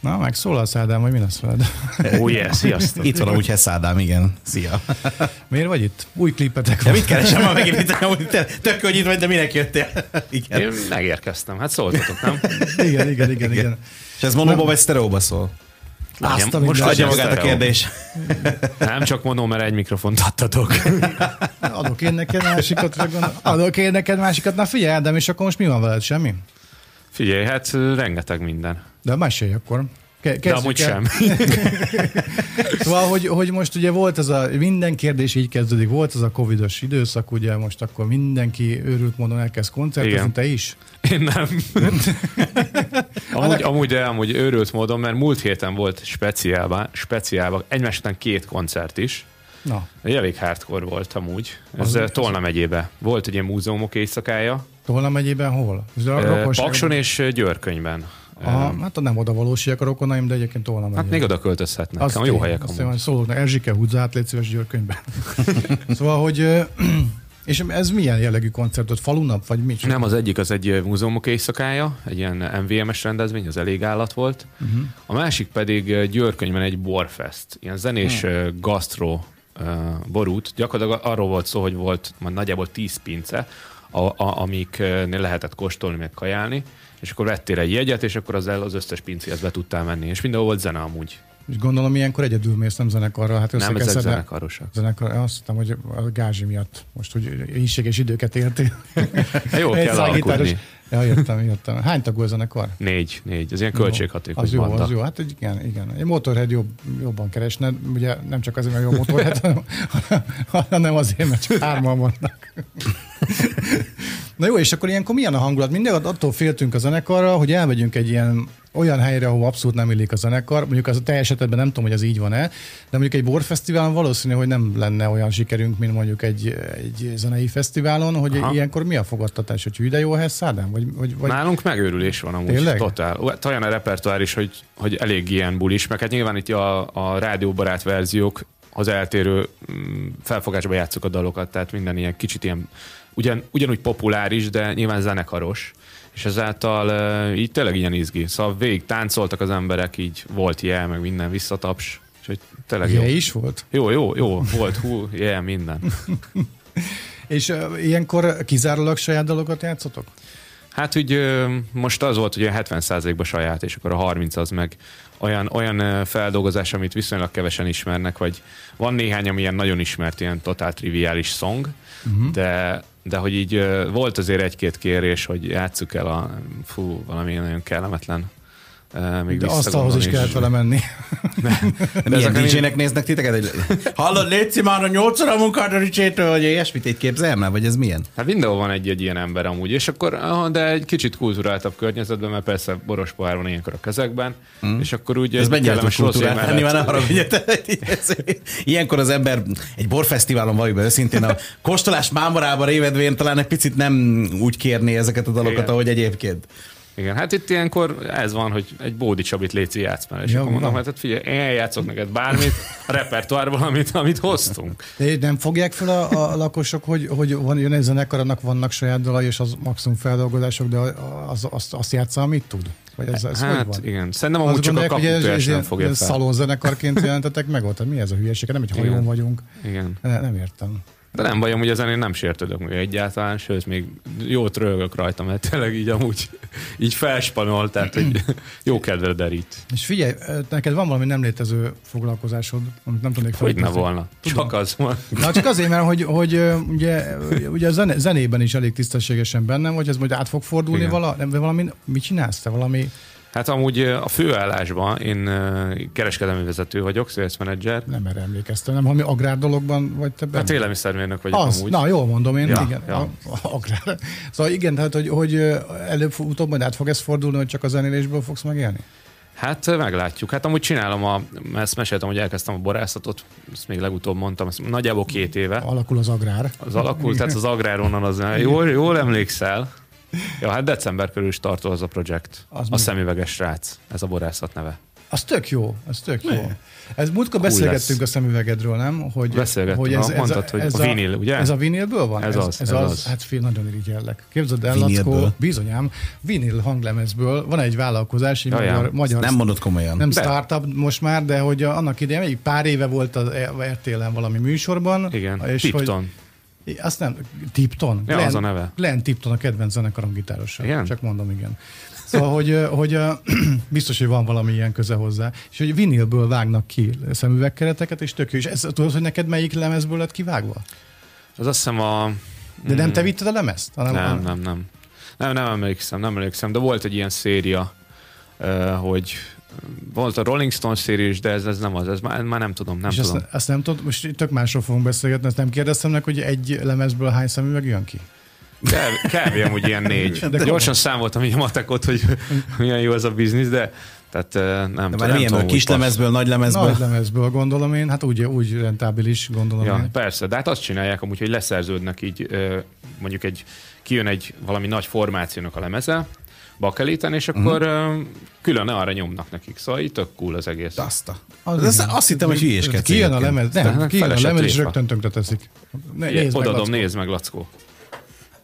Na, meg szólal Szádám, hogy mi lesz veled? Oh yeah, sziasztok. Itt van amúgy Heszádám, igen. Szia. Miért vagy itt? Új klipetek van. mit keresem már megint itt? Amúgy te- Tök hogy itt vagy, de minek jöttél? Igen. Én megérkeztem, hát szóltatok, nem? Igen, igen, igen, igen. És ez monóba vagy sztereóba szól? Azt most minden- Adja magát a kérdés. Nem csak mondom, mert egy mikrofont adtatok. Adok én neked másikat, adok én neked másikat. Na figyelj, Ádám, és akkor most mi van veled? Semmi? Figyelj, hát rengeteg minden. De mesélj akkor. Ke- De amúgy el. sem. Szóval, hogy, hogy most ugye volt ez a, minden kérdés így kezdődik, volt ez a covidos időszak, ugye most akkor mindenki őrült módon elkezd koncertezni, Igen. te is? Én nem. amúgy, amúgy, de amúgy őrült módon, mert múlt héten volt speciálban, speciálban egymás után két koncert is. Na, Egy elég hardcore volt amúgy. Ez Az- Az, Tolna megyébe. Volt egy ilyen múzeumok éjszakája. Tolna megyében hol? Pakson és Győrkönyvben. Aha, Ö, hát nem oda valósiak a rokonaim, de egyébként megyében. Hát még oda költözhetnek. Azt jó helyek azt amúgy. szólok, Erzsike húzza át, légy szíves Győrkönyvben. szóval, hogy és ez milyen jellegű koncert volt? Falunap, vagy mi? Nem, az egyik az egy múzeumok éjszakája, egy ilyen MVMS rendezvény, az elég állat volt. Uh-huh. A másik pedig Győrkönyvben egy borfest, ilyen zenés uh gasztro ö, borút. Gyakorlatilag arról volt szó, hogy volt már nagyjából 10 pince, a, a, amiknél lehetett kóstolni, meg kajálni, és akkor vettél egy jegyet, és akkor azzal az összes pincéhez be tudtál menni. És mindenhol volt zene amúgy. És gondolom ilyenkor egyedül mész, nem zenekarra. Hát Nem, ezek összekeszed- zenekarosak. Zenekar, azt hittem, hogy a gázsi miatt most, hogy éjséges időket értél. Jó kell alkudni. Ja, értem, értem. Hány tagú a zenekar? Négy, négy. Ez ilyen költséghatékony Az jó, banda. az jó. Hát egy- igen, igen. Egy Motorhead jobb, jobban keresne, ugye nem csak azért, mert jó Motorhead, hanem- hanem azért, mert csak hárman vannak. Na jó, és akkor ilyenkor milyen a hangulat? Mindig attól féltünk a zenekarra, hogy elmegyünk egy ilyen olyan helyre, ahol abszolút nem illik a zenekar. Mondjuk az a te esetedben nem tudom, hogy ez így van-e, de mondjuk egy borfesztiválon valószínű, hogy nem lenne olyan sikerünk, mint mondjuk egy, egy zenei fesztiválon, hogy Aha. ilyenkor mi a fogadtatás, hogy ide jó ehhez szádám? Vagy, vagy, vagy Nálunk megőrülés van amúgy. Tényleg? Totál. Olyan a repertoár is, hogy, hogy elég ilyen bulis, meg hát nyilván itt a, a rádióbarát verziók az eltérő mm, felfogásba játszuk a dalokat, tehát minden ilyen kicsit ilyen ugyan, ugyanúgy populáris, de nyilván zenekaros, és ezáltal így tényleg ilyen izgi. Szóval végig táncoltak az emberek, így volt jel, meg minden visszataps, és hogy tényleg jó. Ilyen is volt? Jó, jó, jó, volt, hú, jel, minden. És uh, ilyenkor kizárólag saját dalokat játszotok? Hát úgy ö, most az volt, hogy olyan 70%-ban saját, és akkor a 30 az meg olyan, olyan feldolgozás, amit viszonylag kevesen ismernek, vagy van néhány, ami ilyen nagyon ismert, ilyen totál triviális song, uh-huh. de, de hogy így volt azért egy-két kérés, hogy játsszuk el a, fú, valami nagyon kellemetlen. Még De asztalhoz is kellett vele menni. Milyen ezek DJ-nek néznek titeket? Egy- Hallod, létszi már a nyolcszor a munkát a Ricsétől, vagy ilyesmit egy képzeljem el, vagy ez milyen? Hát mindenhol van egy-egy ilyen ember amúgy, és akkor, de egy kicsit kulturáltabb környezetben, mert persze boros pohár van ilyenkor a kezekben, mm. és akkor úgy Ez rozé kultúrát lenni, már haragudj. Ilyenkor az ember egy borfesztiválon valljuk be őszintén, a kóstolás mámorába révedvén talán egy picit nem úgy kérné ezeket a dalokat, Igen. ahogy egyébként. Igen, hát itt ilyenkor ez van, hogy egy Bódi Csabit Léci játsz már, és Ja, akkor mondom, van. hát figyelj, én eljátszok neked bármit, a repertoárból, amit, amit hoztunk. De nem fogják fel a, a lakosok, hogy, hogy van, jön egy zenekar, annak vannak saját dalai, és az maximum feldolgozások, de az, azt, azt játsza, amit tud? Vagy ez, ez hogy hát van? igen, szerintem amúgy csak a gondolják, hogy ez kaputojás nem fogja fel. szalonzenekarként jelentetek meg ott? Hát Mi ez a hülyeség? Nem egy hajón Igen. vagyunk. Igen. Ne, nem értem. De nem baj, amúgy ezen én nem sértődök meg egyáltalán, sőt, még jót rögök rajta, mert tényleg így amúgy így felspanol, tehát hogy jó kedvre derít. És figyelj, neked van valami nem létező foglalkozásod, amit nem tudnék Hogy ne volna. Csak az van. Na csak azért, mert hogy, hogy ugye, ugye a zenében is elég tisztességesen bennem, hogy ez majd át fog fordulni vala, nem, valami, mit csinálsz te? Valami, Hát amúgy a főállásban én kereskedelmi vezető vagyok, sales manager. nem erre emlékeztem, nem valami agrár dologban vagy te benne? Hát élelmiszermérnök vagyok Az, amúgy. na jól mondom én, Ja, igen, ja. A, a, agrár. Szóval igen, tehát hogy, hogy előbb-utóbb majd át fog ez fordulni, hogy csak a zenélésből fogsz megélni? Hát meglátjuk. Hát amúgy csinálom a, ezt meséltem, hogy elkezdtem a borászatot, ezt még legutóbb mondtam, ezt nagyjából két éve. Alakul az agrár. Az alakul, tehát az agrár onnan az, jól, jól emlékszel. Ja, hát december körül is tartó az a projekt. Az a mi? szemüveges srác, ez a borászat neve. Az tök jó, az tök jó. Ez múltkor Cool beszélgettünk lesz. a szemüvegedről, nem? Hogy, Beszélgettünk, hogy ez, ez, mondtad, hogy ez a vinil, ugye? Ez a vinilből van? Ez az, ez, ez az. az. Hát fél, nagyon irigyellek. Képzeld el, Vinilből? Lackó, bizonyám, vinil hanglemezből van egy vállalkozás, egy magyar, magyar Nem mondod komolyan. nem De. startup most már, de hogy a- annak idején, egy pár éve volt az RTL-en valami műsorban. Igen, és Tipton. Hogy, azt nem, Tipton. Ja, az a neve. Glenn Tipton a kedvenc zenekarom gitárosa. Igen? Csak mondom, igen. Szóval, hogy, hogy biztos, hogy van valami ilyen köze hozzá. És hogy vinilből vágnak ki szemüvegkereteket, és tök jó. És ez, tudod, hogy neked melyik lemezből lett kivágva? Az azt hiszem a... De nem te vitted a lemezt? Hanem Nem, a- nem, nem. Nem, nem emlékszem, nem emlékszem, de volt egy ilyen széria, hogy volt a Rolling Stones széria is, de ez, ez nem az, ez már, már nem tudom, nem és tudom. azt, azt nem tudod, most tök másról fogunk beszélgetni, azt nem kérdeztem meg, hogy egy lemezből hány szemüveg jön ki? Kb. Amúgy ilyen négy. De Gyorsan számoltam így a matekot, hogy milyen jó az a biznisz, de tehát nem, De tudom, már nem tudom, kis lemezből, nagy lemezből. Nagy lemezből gondolom én, hát úgy, úgy rentábilis gondolom Ja, én. persze, de hát azt csinálják amúgy, hogy leszerződnek így, mondjuk egy, kijön egy valami nagy formációnak a lemeze, bakeliten, és akkor uh-huh. külön arra nyomnak nekik. Szóval így tök cool az egész. Azt, a... Az azt, hittem, hogy hülyéskedsz. Kijön a lemez, nem, kijön a lemez, és rögtön tönkre teszik. Ne, Ugye, nézd meg, Odaadom, Lackó. nézd meg, Lackó.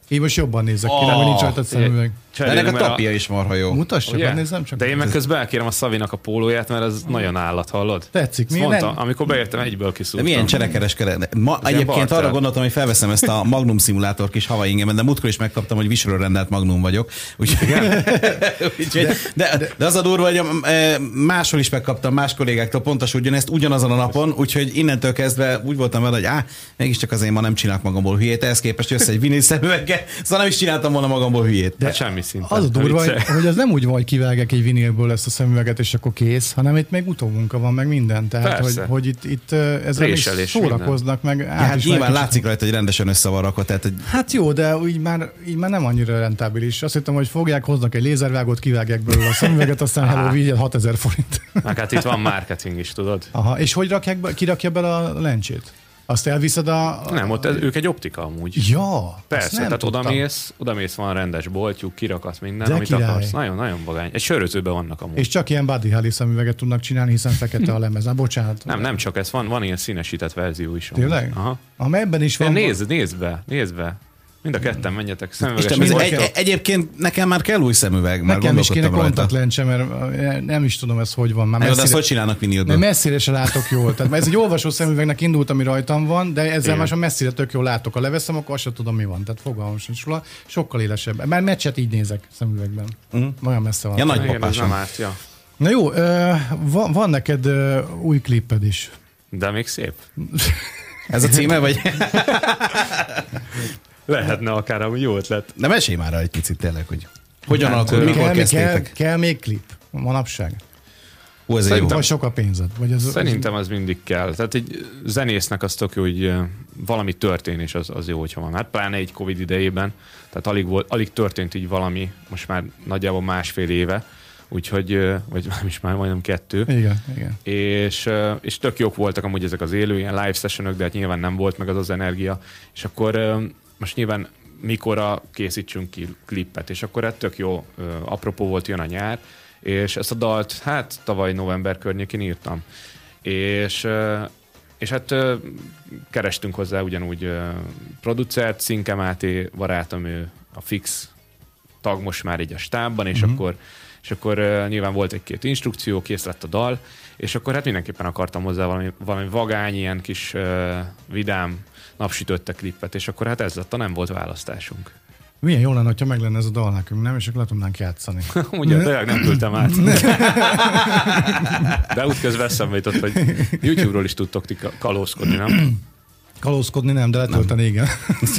Én most jobban nézek ki, nem, hogy nincs rajta szemüveg. De ennek a tapja is marha jó. Mutass, csak nézem csak. De én meg közben elkérem a Szavinak a pólóját, mert ez nagyon állat, hallod? Tetszik. Mi mondta, nem- amikor beértem, egyből De kiszúrtam. milyen cserekereskedelem. Ma egyébként barter. arra gondoltam, hogy felveszem ezt a Magnum szimulátor kis ingemet, de múltkor is megkaptam, hogy visről rendelt Magnum vagyok. Úgyhogy, de, de, de, az a durva, hogy e, máshol is megkaptam más kollégáktól pontosan ugyanezt ugyanazon a napon, úgyhogy innentől kezdve úgy voltam vele, hogy á, mégiscsak azért ma nem csinálok magamból hülyét, ehhez képest jössz egy vinil szemüveggel, szóval nem is csináltam volna magamból hülyét. De hát semmi szinten. Az a durva, hogy, hogy az nem úgy van, hogy kivágják egy vinilből ezt a szemüveget, és akkor kész, hanem itt még utómunka van, meg minden. Tehát, hogy, Persze. hogy itt, itt ö, ezzel is szórakoznak, meg Ja, át hát is nyilván látszik rajta, hogy rendesen össze van rakva, tehát hogy Hát jó, de így már, így már nem annyira rentábilis. Azt hittem, hogy fogják, hoznak egy lézervágót, kivágják belőle a szemüveget, aztán hello, vigyed 6000 forint. Meg hát itt van marketing is, tudod? Aha, és hogy rakják be, kirakja bele a lencsét? Azt elviszed a... Nem, ott ez, ők egy optika amúgy. Ja, Persze, tehát tudtam. odamész, odamész, van rendes boltjuk, kirakasz minden, De amit király. akarsz. Nagyon, nagyon vagány. Egy sörözőben vannak amúgy. És csak ilyen Buddy Holly szemüveget tudnak csinálni, hiszen fekete a lemez. Hát, bocsánat. Nem, nem csak ez, van, van ilyen színesített verzió is. amúgy. Tényleg? Aha. Amelyben is De van... nézd, nézd be, nézd be. Mind a ketten menjetek szemüveges. Isten, egy, egy, egyébként nekem már kell új szemüveg, mert Nekem is kéne kontaktlencse, mert nem is tudom ez hogy van. Már jó, de azt messzire, hogy csinálnak mert vinilből? messzire se látok jól. Tehát ez egy olvasó szemüvegnek indult, ami rajtam van, de ezzel Igen. már messzire tök jól látok. A leveszem, akkor azt sem tudom, mi van. Tehát fogalmam sincs róla. Sokkal élesebb. Már meccset így nézek szemüvegben. Uh-huh. Olyan messze van. Ja, nagy nem árt, ja. Na jó, van, van neked új klipped is. De még szép. Ez a címe, vagy? Lehetne akár, ami jó ötlet. De mesélj már egy picit tényleg, hogy hogyan Hát, alakult, mikor kell, kell, kezdtétek? kell még klip manapság? Hú, ez jó. Szerintem- Vagy sok a pénzed? Vagy az, Szerintem az mindig kell. Tehát egy zenésznek az tök jó, hogy valami történés az, az jó, hogyha van. Hát pláne egy Covid idejében, tehát alig, volt, alig történt így valami, most már nagyjából másfél éve, úgyhogy, vagy nem is már majdnem kettő. Igen, igen. és, és tök jók voltak amúgy ezek az élő ilyen live sessionök, de hát nyilván nem volt meg az az energia, és akkor most nyilván mikorra készítsünk ki klippet, és akkor hát tök jó, apropó volt, jön a nyár, és ezt a dalt hát tavaly november környékén írtam. És, és hát kerestünk hozzá ugyanúgy producert, Szinke Máté barátom, ő a fix tag most már így a stábban, és Mhm. akkor és akkor uh, nyilván volt egy-két instrukció, kész lett a dal, és akkor hát mindenképpen akartam hozzá valami, valami vagány, ilyen kis uh, vidám, napsütötte klippet, és akkor hát ez lett a nem volt választásunk. Milyen jó lenne, ha meg lenne ez a dal nekünk, nem? És akkor le tudnánk játszani. Ugye, tényleg nem küldtem át. De útközben eszembe jutott, hogy YouTube-ról is tudtok ti ka- kalózkodni, nem? Kalózkodni nem, de letölteni igen.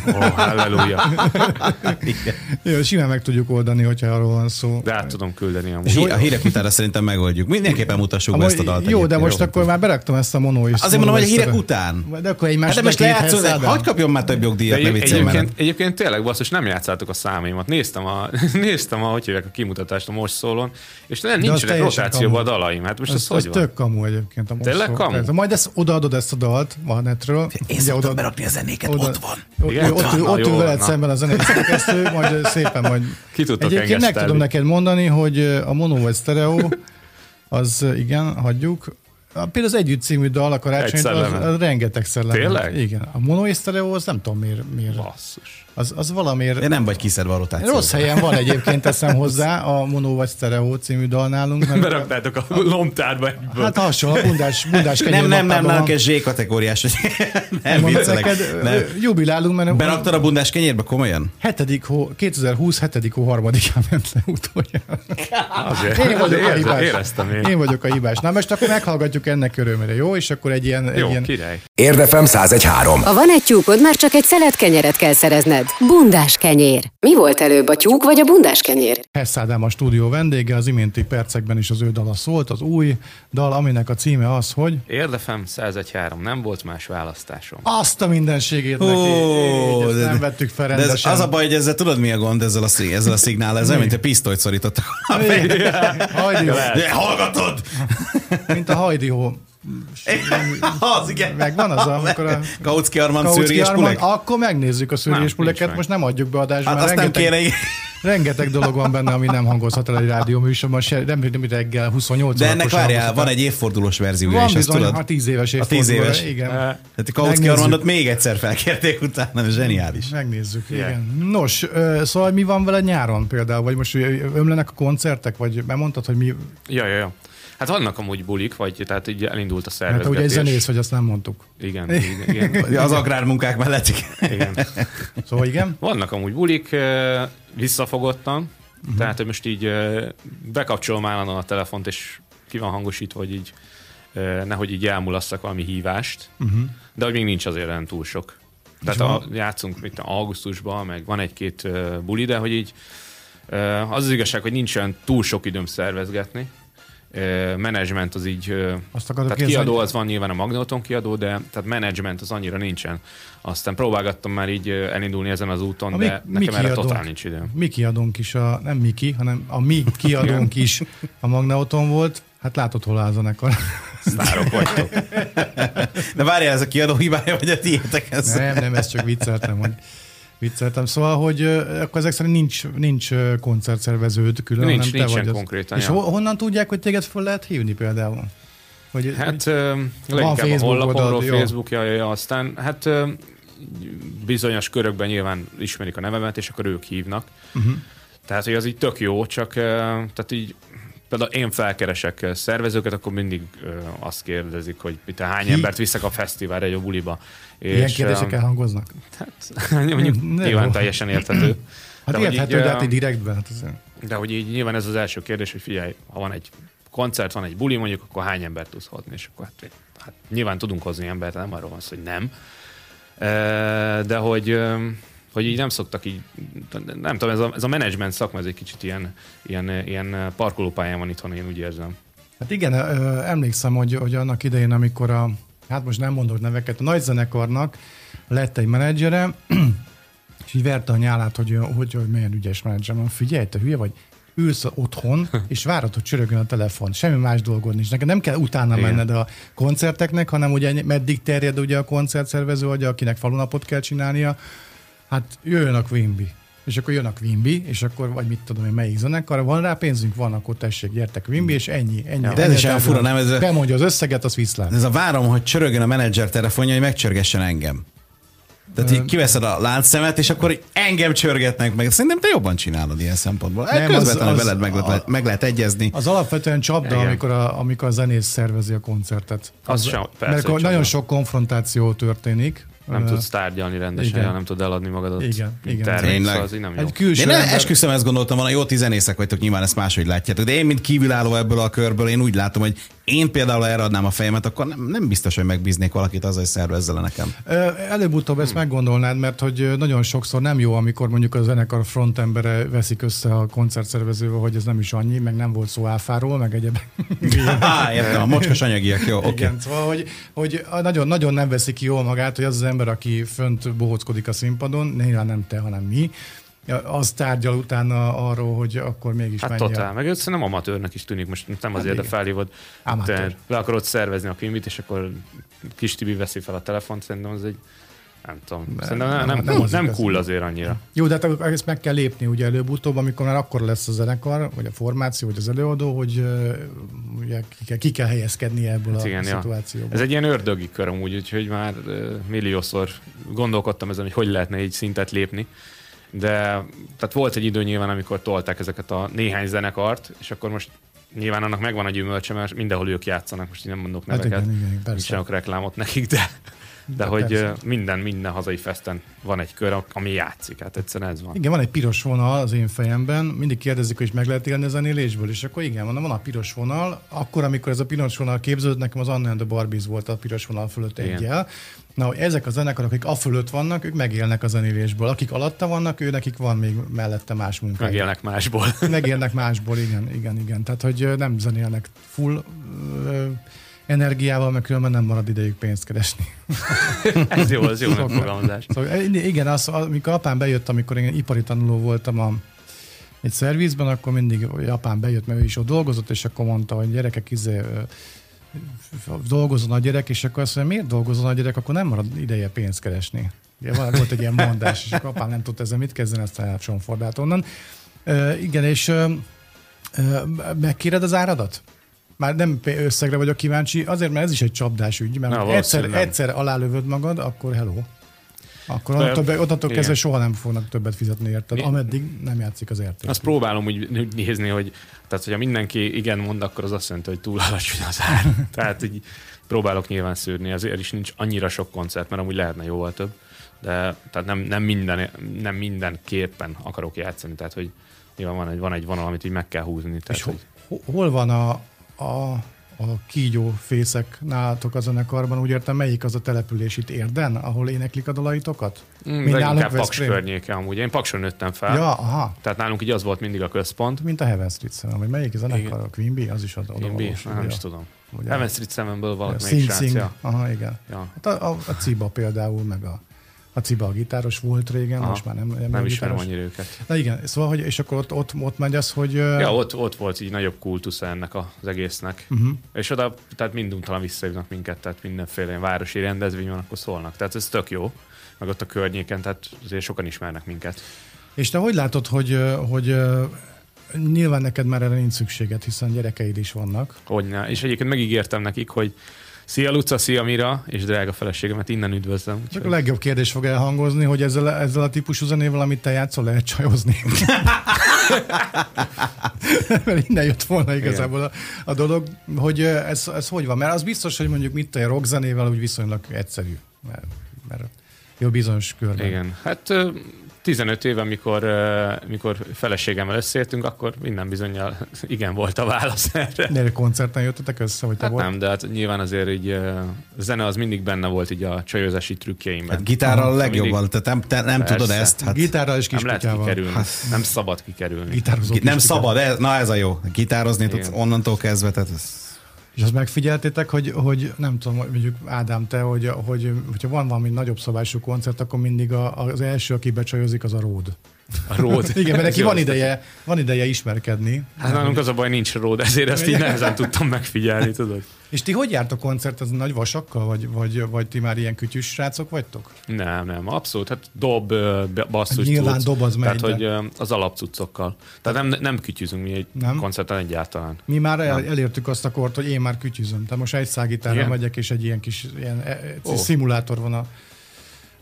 Ó, oh, halleluja. Jó, simán meg tudjuk oldani, hogyha arról van szó. De át tudom küldeni amúgy. a hírek utána szerintem megoldjuk. Mindenképpen mutassuk be Amúgy- ezt a dalt. jó, de most akkor már beraktam ezt a mono is. Azért mondom, hogy a hírek után. De akkor egy Hát de most lejátszol, de hagyd kapjon már több jogdíjat, ne egy, viccelj egyébként, egyébként tényleg basszus, nem játszátok a számaimat. Néztem a, néztem a, hogy hívják a kimutatást a most szólon, és nem, nincsenek rotációban a dalaim. Hát most Ez, ez, ez hogy van? tök kamu egyébként a most Tényleg kamu? Majd ezt odaadod ezt a dalt a netről. Ugye szoktam berakni a zenéket, oda- ott van. Ott, Igen? ott, Ott ott, ül veled na. szemben a zenei szerkesztő, majd szépen majd... Ki tudtok Egyébként meg tudom neked mondani, hogy a mono vagy stereo, az igen, hagyjuk. A- Például az Együtt című dal, a karácsony, Egy az, az rengeteg szellem. Tényleg? Igen. A mono és stereo, az nem tudom miért. miért. Basszus. Az, az valamiért... De nem vagy kiszedve a rotációba. Rossz helyen van egyébként, teszem hozzá, a Mono vagy Stereo című dal nálunk. Mert Beraktátok a lomtárba egyből. Hát hasonló, a bundás, bundás kenyér Nem, nem, nem, nálunk ez Z kategóriás. hogy- Nem Mondom neked, Nem. jubilálunk, mert Beraktad a bundás kenyérbe, komolyan? 7. Hó, 2020 7. hó 3-án ment le utoljára. Én vagyok a hibás. Éreztem én. Én vagyok a hibás. Na most akkor meghallgatjuk ennek örömére, jó? És akkor egy ilyen... Egy Jó, ilyen király. Érdefem 1013. Ha van egy tyúkod, már csak egy szelet kenyeret kell szerezned. Bundás kenyér. Mi volt előbb, a tyúk vagy a bundás kenyér? Hess Ádám a stúdió vendége, az iménti percekben is az ő dala szólt, az új dal, aminek a címe az, hogy Érdefem 101.3, nem volt más választásom. azt a mindenségét neki. Így, ezt de- nem vettük fel De ez, az a baj, hogy ezzel tudod mi a gond ezzel a, szig- ezzel a szignál? Ez olyan, mint a pisztolyt szorítottak. Hajdi, Hallgatod! mint a hajdió. az igen. Megvan az, amikor a Kautsky Armand Kautsky szőrés Armand, pulek? akkor megnézzük a Nem, meg. most nem adjuk be adásba, Hát azt nem rengeteg, kéne. rengeteg dolog van benne, ami nem hangozhat el egy rádió műsorban, se, nem, nem reggel 28 De ennek várjál, van egy évfordulós verziója van is, bizony, tudod? a 10 éves A 10 évfordulóra, éves. Igen. Tehát a Kautsky. Armandot még egyszer felkérték utána, ez zseniális. Megnézzük, Igen. igen. Nos, szóval mi van vele nyáron például? Vagy most ömlenek a koncertek? Vagy bemondtad, hogy mi... Ja, ja, ja. Hát vannak amúgy bulik, vagy tehát így elindult a Mert te ugye szervezgetés. egy zenész vagy, azt nem mondtuk. Igen, igen, igen. Az agrármunkák mellett. igen. Szóval igen? Vannak amúgy bulik, visszafogottan, uh-huh. tehát hogy most így bekapcsolom állandóan a telefont, és ki van hangosítva, hogy így eh, nehogy így elmulasszak valami hívást, uh-huh. de hogy még nincs azért olyan túl sok. Tehát a, játszunk tudom, augusztusban, meg van egy-két buli, de hogy így az az igazság, hogy nincs olyan túl sok időm szervezgetni. Menedzsment az így, Azt tehát kiadó az van nyilván a Magnoton kiadó, de tehát menedzsment az annyira nincsen. Aztán próbálgattam már így elindulni ezen az úton, A de mi- nekem mi erre totál nincs időm. Mi kiadónk is, a, nem Miki, hanem a mi kiadónk is a Magneoton volt. Hát látod, hol áll a zenekar. Sztárok vagytok. De várjál, ez a kiadó hibája, vagy a tiétek ez? Nem, nem, ezt csak vicceltem, hogy vicceltem. Szóval, hogy akkor ezek szerint nincs, nincs koncertszerveződ külön, Nincs, hanem te nincsen vagy az. konkrétan, És ja. ho- honnan tudják, hogy téged föl lehet hívni például? Hogy, Hát ö, leginkább a Facebook honlapomról, oldalad, jó. Facebook, ja, aztán hát bizonyos körökben nyilván ismerik a nevemet, és akkor ők hívnak. Uh-huh. Tehát, hogy az így tök jó, csak tehát így például én felkeresek szervezőket, akkor mindig azt kérdezik, hogy mit, hány Ki? embert viszek a fesztiválra, egy a buliba. ilyen És, kérdések elhangoznak? Hát, mondjuk nyilván teljesen érthető. Hát De hogy érthető, így, de hát így direktben. Hát De hogy így nyilván ez az első kérdés, hogy figyelj, ha van egy koncert, van egy buli mondjuk, akkor hány embert tudsz hozni, és akkor hát, hát nyilván tudunk hozni embert, nem arról van szó, hogy nem. De hogy, hogy így nem szoktak így, nem tudom, ez a, ez a menedzsment szakma, ez egy kicsit ilyen, ilyen, ilyen parkolópályán van itthon, én úgy érzem. Hát igen, emlékszem, hogy, hogy annak idején, amikor a, hát most nem mondok neveket, a nagy zenekarnak lett egy menedzsere, és így verte a nyálát, hogy, hogy, hogy milyen ügyes menedzser van. Figyelj, te hülye vagy, ülsz otthon, és várod, hogy csörögjön a telefon. Semmi más dolgod nincs. Neked nem kell utána Igen. menned a koncerteknek, hanem ugye meddig terjed ugye a koncertszervező, hogy akinek falunapot kell csinálnia, hát jöjjön a Quimby. És akkor jön a Quimby, és akkor, vagy mit tudom én, melyik zenekar, van rá pénzünk, van, akkor tessék, gyertek Quimby, és ennyi. ennyi De ez is olyan fura, nem? Ez a- Bemondja az összeget, az viszlát. Ez a várom, hogy csörögjön a menedzser telefonja, hogy megcsörgessen engem. Tehát így kiveszed a láncszemet, és akkor engem csörgetnek meg. Szerintem te jobban csinálod ilyen szempontból. Nem, Nem, az- Közvetlenül az- veled meg, lehet, meg lehet egyezni. Az alapvetően csapda, Igen. amikor a, amikor a zenész szervezi a koncertet. Az sem, persze, Mert akkor nagyon sok konfrontáció történik. Nem Ö, tudsz tárgyalni rendesen, igen. nem tudod eladni magadat. Igen, igen. termék, Tényleg. Szóval az így nem jó. Egy külső Én nem, ember- esküszöm, ezt gondoltam volna, jó, ti zenészek vagytok, nyilván ezt máshogy látjátok, de én, mint kívülálló ebből a körből, én úgy látom, hogy én például erre adnám a fejemet, akkor nem, nem biztos, hogy megbíznék valakit azzal, hogy szervezze le nekem. Előbb-utóbb ezt meggondolnád, mert hogy nagyon sokszor nem jó, amikor mondjuk a zenekar frontembere veszik össze a koncertszervezővel, hogy ez nem is annyi, meg nem volt szó áfáról, meg egyebek. Á, értem, a mocskos anyagiak, jó, oké. Igen, szóval, hogy, hogy nagyon, nagyon nem veszik ki jól magát, hogy az az ember, aki fönt bohóckodik a színpadon, nyilván nem te, hanem mi, az tárgyal utána arról, hogy akkor mégis Hát menj el. totál, meg ez nem amatőrnek is tűnik, most nem azért, de igen. felhívod, Amatőr. te le akarod szervezni a filmit, és akkor kis Tibi veszi fel a telefont, szerintem az egy, nem tudom, szerintem nem, nem- nem, nem cool azért annyira. Jó, de hát ezt meg kell lépni ugye előbb-utóbb, amikor már akkor lesz a zenekar, vagy a formáció, vagy az előadó, hogy ugye ki kell, ki kell helyezkednie ebből Hát a igen, ja. szituációból. Ez egy ilyen ördögi kör amúgy, úgyhogy már milliószor gondolkodtam ezen, hogy hogy lehetne egy szintet lépni. De tehát volt egy idő nyilván, amikor tolták ezeket a néhány zenekart, és akkor most nyilván annak megvan a gyümölcse, mert mindenhol ők játszanak, most így nem mondok Hát neveket, igen, igen, nem csinálok reklámot nekik, de, de, De hogy persze. minden, minden hazai festen van egy kör, ami játszik, hát egyszerűen ez van. Igen, van egy piros vonal az én fejemben, mindig kérdezik, hogy is meg lehet élni a zenélésből, és akkor igen, mondom, van a piros vonal, akkor, amikor ez a piros vonal képződött, nekem az Anna and the Barbies volt a piros vonal fölött Igen. egyel. Na, hogy ezek a zenekarok, akik a fölött vannak, ők megélnek a zenélésből. Akik alatta vannak, ő nekik van még mellette más munka. Megélnek másból. Megélnek másból, igen, igen, igen. Tehát, hogy nem zenélnek full energiával, mert különben nem marad idejük pénzt keresni. ez jó, ez jó megfogalmazás. Szóval, eh, igen, az, amikor apám bejött, amikor én ipari tanuló voltam a, egy szervizben, akkor mindig apám bejött, mert ő is ott dolgozott, és akkor mondta, hogy gyerekek, izé, dolgozon a gyerek, és akkor azt mondja, miért dolgozon a gyerek, akkor nem marad ideje pénzt keresni. Ugye, volt egy ilyen mondás, és akkor apám nem tudta ezzel mit kezdeni, aztán elcsonfordált onnan. Ö, igen, és ö, megkéred az áradat? Már nem összegre vagyok kíváncsi, azért, mert ez is egy csapdás ügy, mert Na, egyszer, egyszer alálövöd magad, akkor hello. Akkor onnantól, onnantól kezdve soha nem fognak többet fizetni érted, ameddig nem játszik az érték. Azt próbálom úgy, úgy nézni, hogy tehát, hogyha mindenki igen mond, akkor az azt jelenti, hogy túl alacsony az ár. tehát így próbálok nyilván szűrni, azért is nincs annyira sok koncert, mert amúgy lehetne jóval több, de tehát nem, nem, minden, nem mindenképpen akarok játszani, tehát hogy nyilván van egy, van egy vonal, amit így meg kell húzni. Tehát, És hogy, ho- ho- hol van a, a, a kígyó fészek nálatok a zenekarban? Úgy értem, melyik az a település itt Érden, ahol éneklik a dalaitokat? mm, nálunk inkább Paks környéke amúgy. Én Pakson nőttem fel, Ja, aha. tehát nálunk így az volt mindig a központ. Mint a Heaven Street Seven, vagy melyik a zenekar? A Bee? Az is az oda valós, nem is tudom. Ugye? Heaven Street Sevenből valamelyik srác. Aha, igen. Ja. Hát a, a, a Ciba például, meg a, a Ciba a gitáros volt régen, Aha. most már nem, nem, Nem ismerem gitáros. annyira őket. Na igen, szóval, hogy, és akkor ott, ott, ott megy az, hogy... Ja, ott, ott volt így nagyobb kultusza ennek az egésznek. Uh-huh. És oda, tehát minduntalan visszajövnek minket, tehát mindenféle ilyen városi rendezvény van, akkor szólnak. Tehát ez tök jó. Meg ott a környéken, tehát azért sokan ismernek minket. És te hogy látod, hogy, hogy nyilván neked már erre nincs szükséged, hiszen gyerekeid is vannak. Hogyne. És egyébként megígértem nekik, hogy Szia Luca, szia Mira, és drága feleségemet innen üdvözlöm. Úgyhogy... a legjobb kérdés fog elhangozni, hogy ezzel, ezzel a típusú zenével, amit te játszol, lehet csajozni. Mert innen jött volna igazából a, a dolog, hogy ez, ez hogy van. Mert az biztos, hogy mondjuk mit a rock zenével úgy viszonylag egyszerű. Mert, mert jó bizonyos körben. Igen. Hát 15 éve, mikor, ö, mikor feleségemmel összeértünk, akkor minden bizonyal igen volt a válasz erre. Miért koncerten jöttetek össze, hogy te Hát volt? nem, de hát nyilván azért így a zene az mindig benne volt így a csajozási trükkjeimben. Hát gitárral a Aha. legjobban, te nem, te nem Persze. tudod ezt. Hát, Gitárral és nem lehet kiskutyával. kikerülni. Nem szabad kikerülni. Gitározó nem kiskutyával. szabad, ez, na ez a jó. Gitározni tudsz onnantól kezdve, tehát ez... És azt megfigyeltétek, hogy, hogy nem tudom, mondjuk Ádám, te, hogy, hogy hogyha van valami nagyobb szabású koncert, akkor mindig a, az első, aki becsajozik, az a ród. A ród. Igen, mert neki van ideje, van ideje ismerkedni. Hát nálunk az a baj, nincs ród, ezért ezt így nehezen tudtam megfigyelni, tudod? És ti hogy járt a koncert? Az nagy vasakkal, vagy, vagy, vagy ti már ilyen kütyűs srácok vagytok? Nem, nem, abszolút. Hát dob, basszus, Nyilván cucc. dob az megy, Tehát, de- hogy az alapcuccokkal. Tehát nem, nem kütyüzünk mi egy Nem? koncerten egyáltalán. Mi már el, elértük azt a kort, hogy én már kütyüzöm. Tehát most egy szágitárra megyek, és egy ilyen kis ilyen, Ó. szimulátor van a,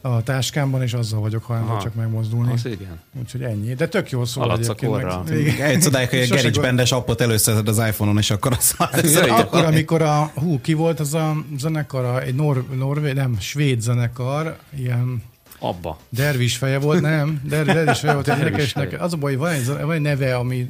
a táskámban, és azzal vagyok hajlandó csak megmozdulni. Az igen. Úgyhogy ennyi. De tök jól szól Haladsz a. Igen. Egy csodálják, hogy a Sose Gerics gond- Bendes appot előszeded az iPhone-on, és akkor az... az Akkor, amikor a, hú, ki volt az a zenekar, a- egy nor, norvég, nem, svéd zenekar, ilyen Abba. dervis feje volt, nem, der, dervis feje volt, egy érdekes feje. neke. Az a baj, van egy, van egy neve, ami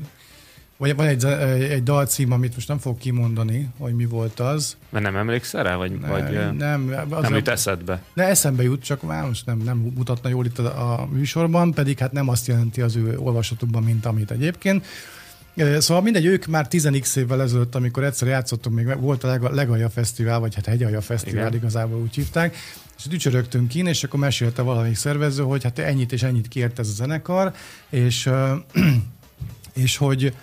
Vagy van egy, egy dalcím, amit most nem fogok kimondani, hogy mi volt az. Mert nem emlékszel rá? Vagy, Ne, vagy nem, az nem jut eszedbe? De eszembe jut, csak már most nem, nem mutatna jól itt a, a műsorban, pedig hát nem azt jelenti az ő olvasatukban, mint amit egyébként. Szóval mindegy, ők már 10x évvel ezelőtt, amikor egyszer játszottunk, még volt a Lega- Legalja Fesztivál, vagy hát Hegyalja Fesztivál, Igen. igazából úgy hívták, és ücsörögtünk ki, és akkor mesélte valamelyik szervező, hogy hát ennyit és ennyit kért ez a zenekar, és, és hogy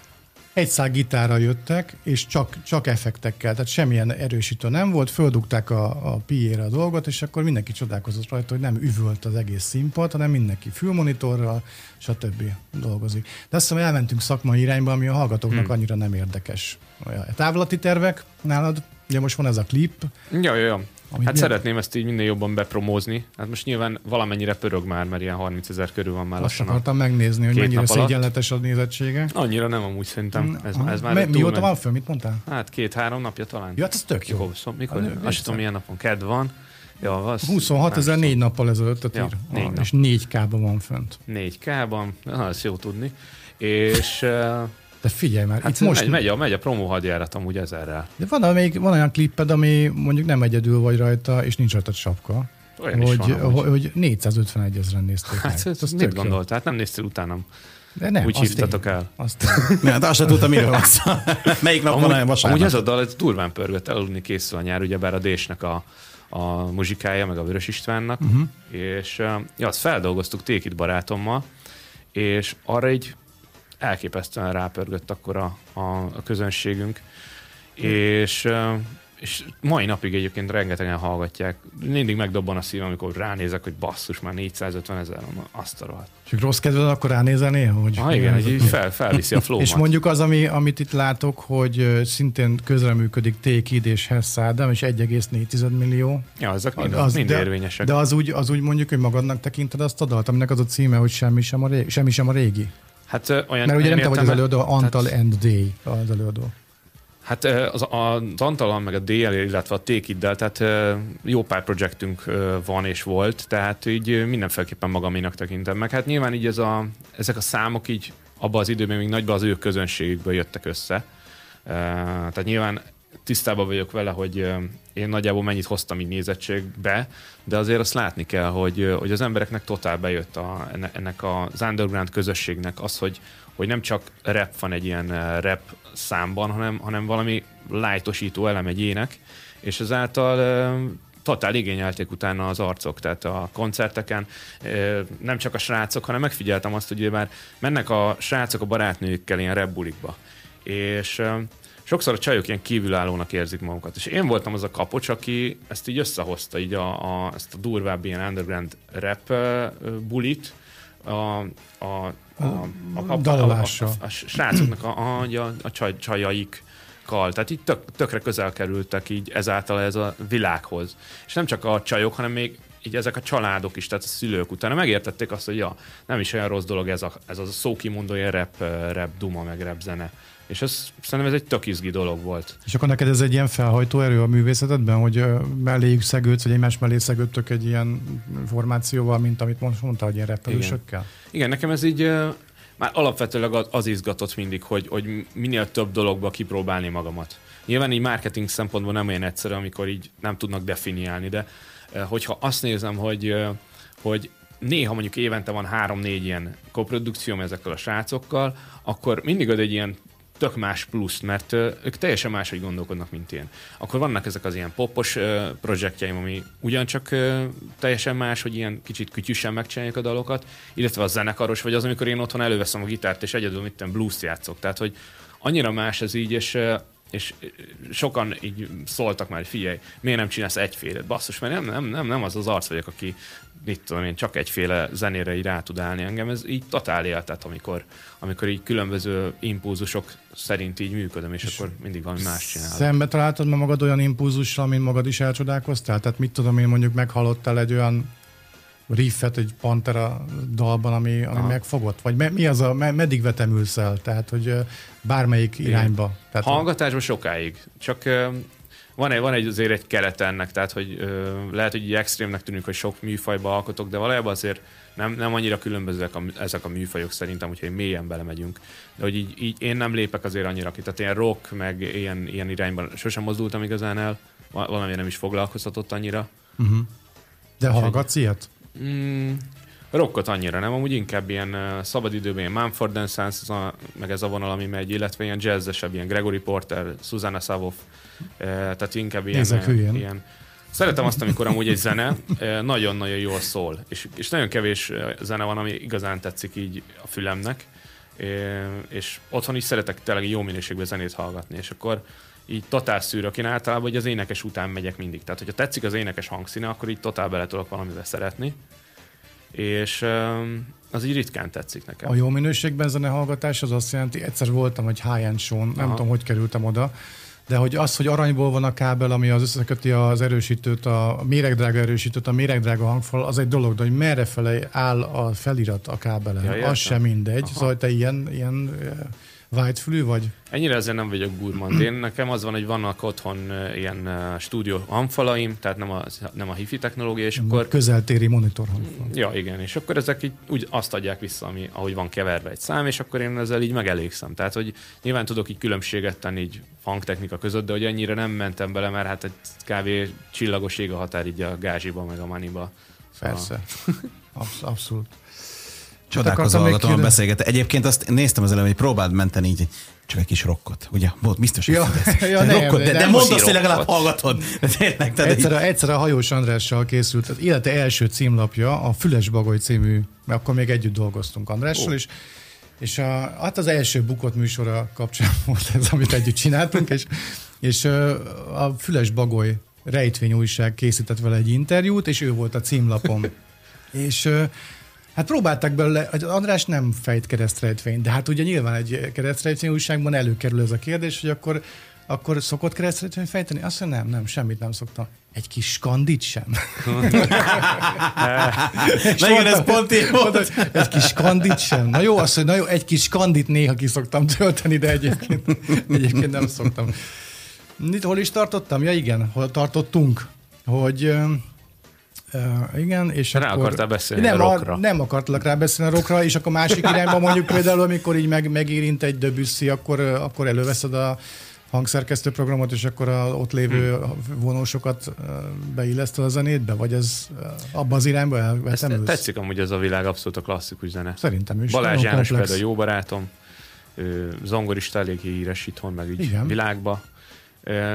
egy szál gitárra jöttek, és csak, csak effektekkel, tehát semmilyen erősítő nem volt, földugták a, a PA-re a dolgot, és akkor mindenki csodálkozott rajta, hogy nem üvölt az egész színpad, hanem mindenki fülmonitorral, stb. dolgozik. De azt hiszem, elmentünk szakmai irányba, ami a hallgatóknak hmm. annyira nem érdekes. Olyan. Távlati tervek nálad, ugye most van ez a klip, Ja, ja, ja. Amit Hát miért? szeretném ezt így minél jobban bepromózni. Hát most nyilván valamennyire pörög már, mert ilyen 30 ezer körül van már azt lassan. akartam megnézni, hogy mennyire szégyenletes a nézettsége. Annyira nem amúgy szerintem. Ez, ez már egy Mióta van föl, mit mondtál? Hát két-három napja talán. Ja, hát ez tök jó. Mikor, szó, mikor? Ah, azt tudom, milyen napon. Kedd van. Ja, az, 26 ezer négy nappal ezelőtt Ja, négy Ah, nap. és 4K-ban van fönt. 4K-ban, ah, ez jó tudni. És De figyelj már, hát itt most... megy, megy, a, megy a promo hadjárat amúgy ezerrel. De van, amelyik, van olyan klipped, ami mondjuk nem egyedül vagy rajta, és nincs rajta sapka. Olyan is hogy, van amúgy. hogy, hogy 451 ezeren nézték meg. Hát ez Az mit gondoltál? Hát nem néztél utánam. De nem, Úgy azt hívtatok én- el. Azt. Ja, de azt sem tudtam, miről van szó. Melyik nap van olyan Amúgy, vasárnap? amúgy ez a dal ez durván pörgött, elaludni készül a nyár, ugyebár a Désnek a, a muzsikája, meg a Vörös Istvánnak, uh-huh. és ja, azt feldolgoztuk Tékit barátommal, és arra egy elképesztően rápörgött akkor a, a, a közönségünk, és, uh, és mai napig egyébként rengetegen hallgatják. Mindig megdobban a szívem, amikor ránézek, hogy basszus, már 450 ezer, van, azt a rohadt. És rossz kedved, akkor ránézel néha, hogy... Ah, igen, így fel, felviszi a flow És mondjuk az, ami, amit itt látok, hogy szintén közreműködik Tékid és Hess Ádám, és 1,4 millió. Ja, ezek mind, Az- mind de, érvényesek. De az úgy, az úgy mondjuk, hogy magadnak tekinted azt a dalt, aminek az a címe, hogy semmi sem a régi. Semmi sem a régi. Hát ö, olyan Mert ugye nem te vagy az előadó, Antal tehát- and Day az előadó. Hát az, az Antalan, meg a DL, illetve a Tékiddel, tehát jó pár projektünk van és volt, tehát így mindenféleképpen magaménak tekintem meg. Hát nyilván így ez a, ezek a számok így abban az időben még nagyban az ő közönségükből jöttek össze. Tehát nyilván tisztában vagyok vele, hogy én nagyjából mennyit hoztam így nézettségbe, de azért azt látni kell, hogy, hogy az embereknek totál bejött a, enne- ennek az underground közösségnek az, hogy, hogy nem csak rap van egy ilyen rap számban, hanem, hanem valami lájtosító elem egy ének, és ezáltal totál igényelték utána az arcok, tehát a koncerteken. Nem csak a srácok, hanem megfigyeltem azt, hogy már mennek a srácok a barátnőkkel ilyen rap bulikba, és sokszor a csajok ilyen kívülállónak érzik magukat. És én voltam az a kapocs, aki ezt így összehozta, így a, a, ezt a durvább ilyen underground rap bulit, a, a, a, a, a, Dalolással. a, a, a srácoknak a, a, a, a csaj, csajaikkal. Tehát így tök, tökre közel kerültek így ezáltal ez a világhoz. És nem csak a csajok, hanem még így ezek a családok is, tehát a szülők utána megértették azt, hogy ja, nem is olyan rossz dolog ez a, ez az a szókimondó ilyen rap, rap duma, meg rap zene. És ez, szerintem ez egy tök izgi dolog volt. És akkor neked ez egy ilyen felhajtó erő a művészetedben, hogy melléjük szegődsz, vagy egymás mellé szegődtök egy ilyen formációval, mint amit most mondtál, hogy ilyen repelősökkel? Igen, nekem ez így már alapvetőleg az, izgatott mindig, hogy, hogy minél több dologba kipróbálni magamat. Nyilván így marketing szempontból nem olyan egyszerű, amikor így nem tudnak definiálni, de hogyha azt nézem, hogy, hogy néha mondjuk évente van három-négy ilyen koprodukcióm ezekkel a srácokkal, akkor mindig ad egy ilyen tök más plusz, mert ők teljesen máshogy gondolkodnak, mint én. Akkor vannak ezek az ilyen popos projektjeim, ami ugyancsak teljesen más, hogy ilyen kicsit kütyüsen megcsinálják a dalokat, illetve a zenekaros, vagy az, amikor én otthon előveszem a gitárt, és egyedül mit tudom, blues játszok. Tehát, hogy annyira más ez így, és és sokan így szóltak már, hogy figyelj, miért nem csinálsz egyfélet? Basszus, mert nem, nem, nem, nem az az arc vagyok, aki mit tudom én, csak egyféle zenére így rá tud állni engem. Ez így totál éltet, amikor, amikor így különböző impulzusok szerint így működöm, és, és akkor mindig valami más csinálok. Szembe találtad ma magad olyan impulzussal, mint magad is elcsodálkoztál? Tehát mit tudom én, mondjuk meghallottál egy olyan riffet egy Pantera dalban, ami, ami Aha. megfogott? Vagy me, mi az a, me, meddig vetemülsz el? Tehát, hogy bármelyik irányba. Tehát Hallgatásban sokáig. Csak van egy, van egy azért egy keret ennek, tehát hogy ö, lehet, hogy extrémnek tűnik, hogy sok műfajba alkotok, de valójában azért nem, nem annyira különbözőek a, ezek a műfajok szerintem, hogyha mélyen belemegyünk. De hogy így, így, én nem lépek azért annyira ki. Tehát ilyen rock, meg ilyen, ilyen irányban sosem mozdultam igazán el, valami nem is foglalkoztatott annyira. Uh-huh. De hallgatsz ilyet? Mm, rockot annyira nem, amúgy inkább ilyen uh, szabadidőben ilyen Mumford Sons, meg ez a vonal, ami megy, illetve ilyen jazzesebb, ilyen Gregory Porter, Susanna Savoff, uh, tehát inkább ilyen, uh, ilyen. Szeretem azt, amikor amúgy egy zene nagyon-nagyon jól szól, és, és nagyon kevés zene van, ami igazán tetszik így a fülemnek, és otthon is szeretek tényleg jó minőségben zenét hallgatni, és akkor így totál szűrök. Én általában hogy az énekes után megyek mindig. Tehát, hogyha tetszik az énekes hangszíne, akkor így totál bele tudok valamivel szeretni. És az így ritkán tetszik nekem. A jó minőségben zenehallgatás az azt jelenti, egyszer voltam egy high-end show nem Aha. tudom, hogy kerültem oda, de hogy az, hogy aranyból van a kábel, ami az összeköti az erősítőt, a méregdrága erősítőt, a méregdrága hangfal, az egy dolog, de hogy merre fele áll a felirat a kábelen, ja, az sem mindegy. Aha. Szóval te ilyen, ilyen Vágyfülű vagy? Ennyire ezzel nem vagyok gurmand. Én nekem az van, hogy vannak otthon ilyen stúdió hangfalaim, tehát nem a, nem a hifi technológia, és akkor... Közeltéri monitor hangfal. Ja, igen, és akkor ezek így úgy azt adják vissza, ami, ahogy van keverve egy szám, és akkor én ezzel így megelégszem. Tehát, hogy nyilván tudok így különbséget tenni így hangtechnika között, de hogy ennyire nem mentem bele, mert hát egy kávé csillagos ég a határ így a gázsiba, meg a maniba. Szóval... Persze. Absz- abszolút. Csodálkozó hallgatóan beszélget. Egyébként azt néztem az előbb, hogy próbáld menteni így csak egy kis rokkot, ugye? Volt biztos, hogy ja, ja, nem, rokkot, de, de mondd azt, hogy legalább hallgatod. De tényleg, tehát egyszer, így... egyszer a Hajós Andrással készült, az élete első címlapja, a Füles Bagoly című, mert akkor még együtt dolgoztunk Andrással, oh. és és a, hát az első bukott műsora kapcsán volt ez, amit együtt csináltunk, és, és a Füles Bagoly rejtvény újság készített vele egy interjút, és ő volt a címlapom. és Hát próbáltak belőle, hogy András nem fejt keresztrejtvényt, de hát ugye nyilván egy keresztrejtvény újságban előkerül ez a kérdés, hogy akkor, akkor szokott keresztrejtvényt fejteni? Azt mondja, nem, nem, semmit nem szoktam. Egy kis skandit sem. Na igen, ez pont így volt. Egy kis skandit sem. Na jó, azt, hogy na jó, egy kis skandit néha ki szoktam tölteni, de egyébként, egyébként nem szoktam. Mit, hol is tartottam? Ja igen, hol tartottunk, hogy Uh, igen, és rá akkor... akartál beszélni nem, a rockra. Nem akartalak rá beszélni a rockra, és akkor másik irányba mondjuk például, amikor így meg, megérint egy Debussy, akkor, akkor előveszed a hangszerkesztő programot, és akkor a ott lévő hmm. vonósokat beilleszted a zenétbe, vagy ez abban az irányba elvetem? Tetszik amúgy ez a világ abszolút a klasszikus zene. Szerintem is. Balázs János például jó barátom, zongorista elég híres itthon, meg így Igen. világba.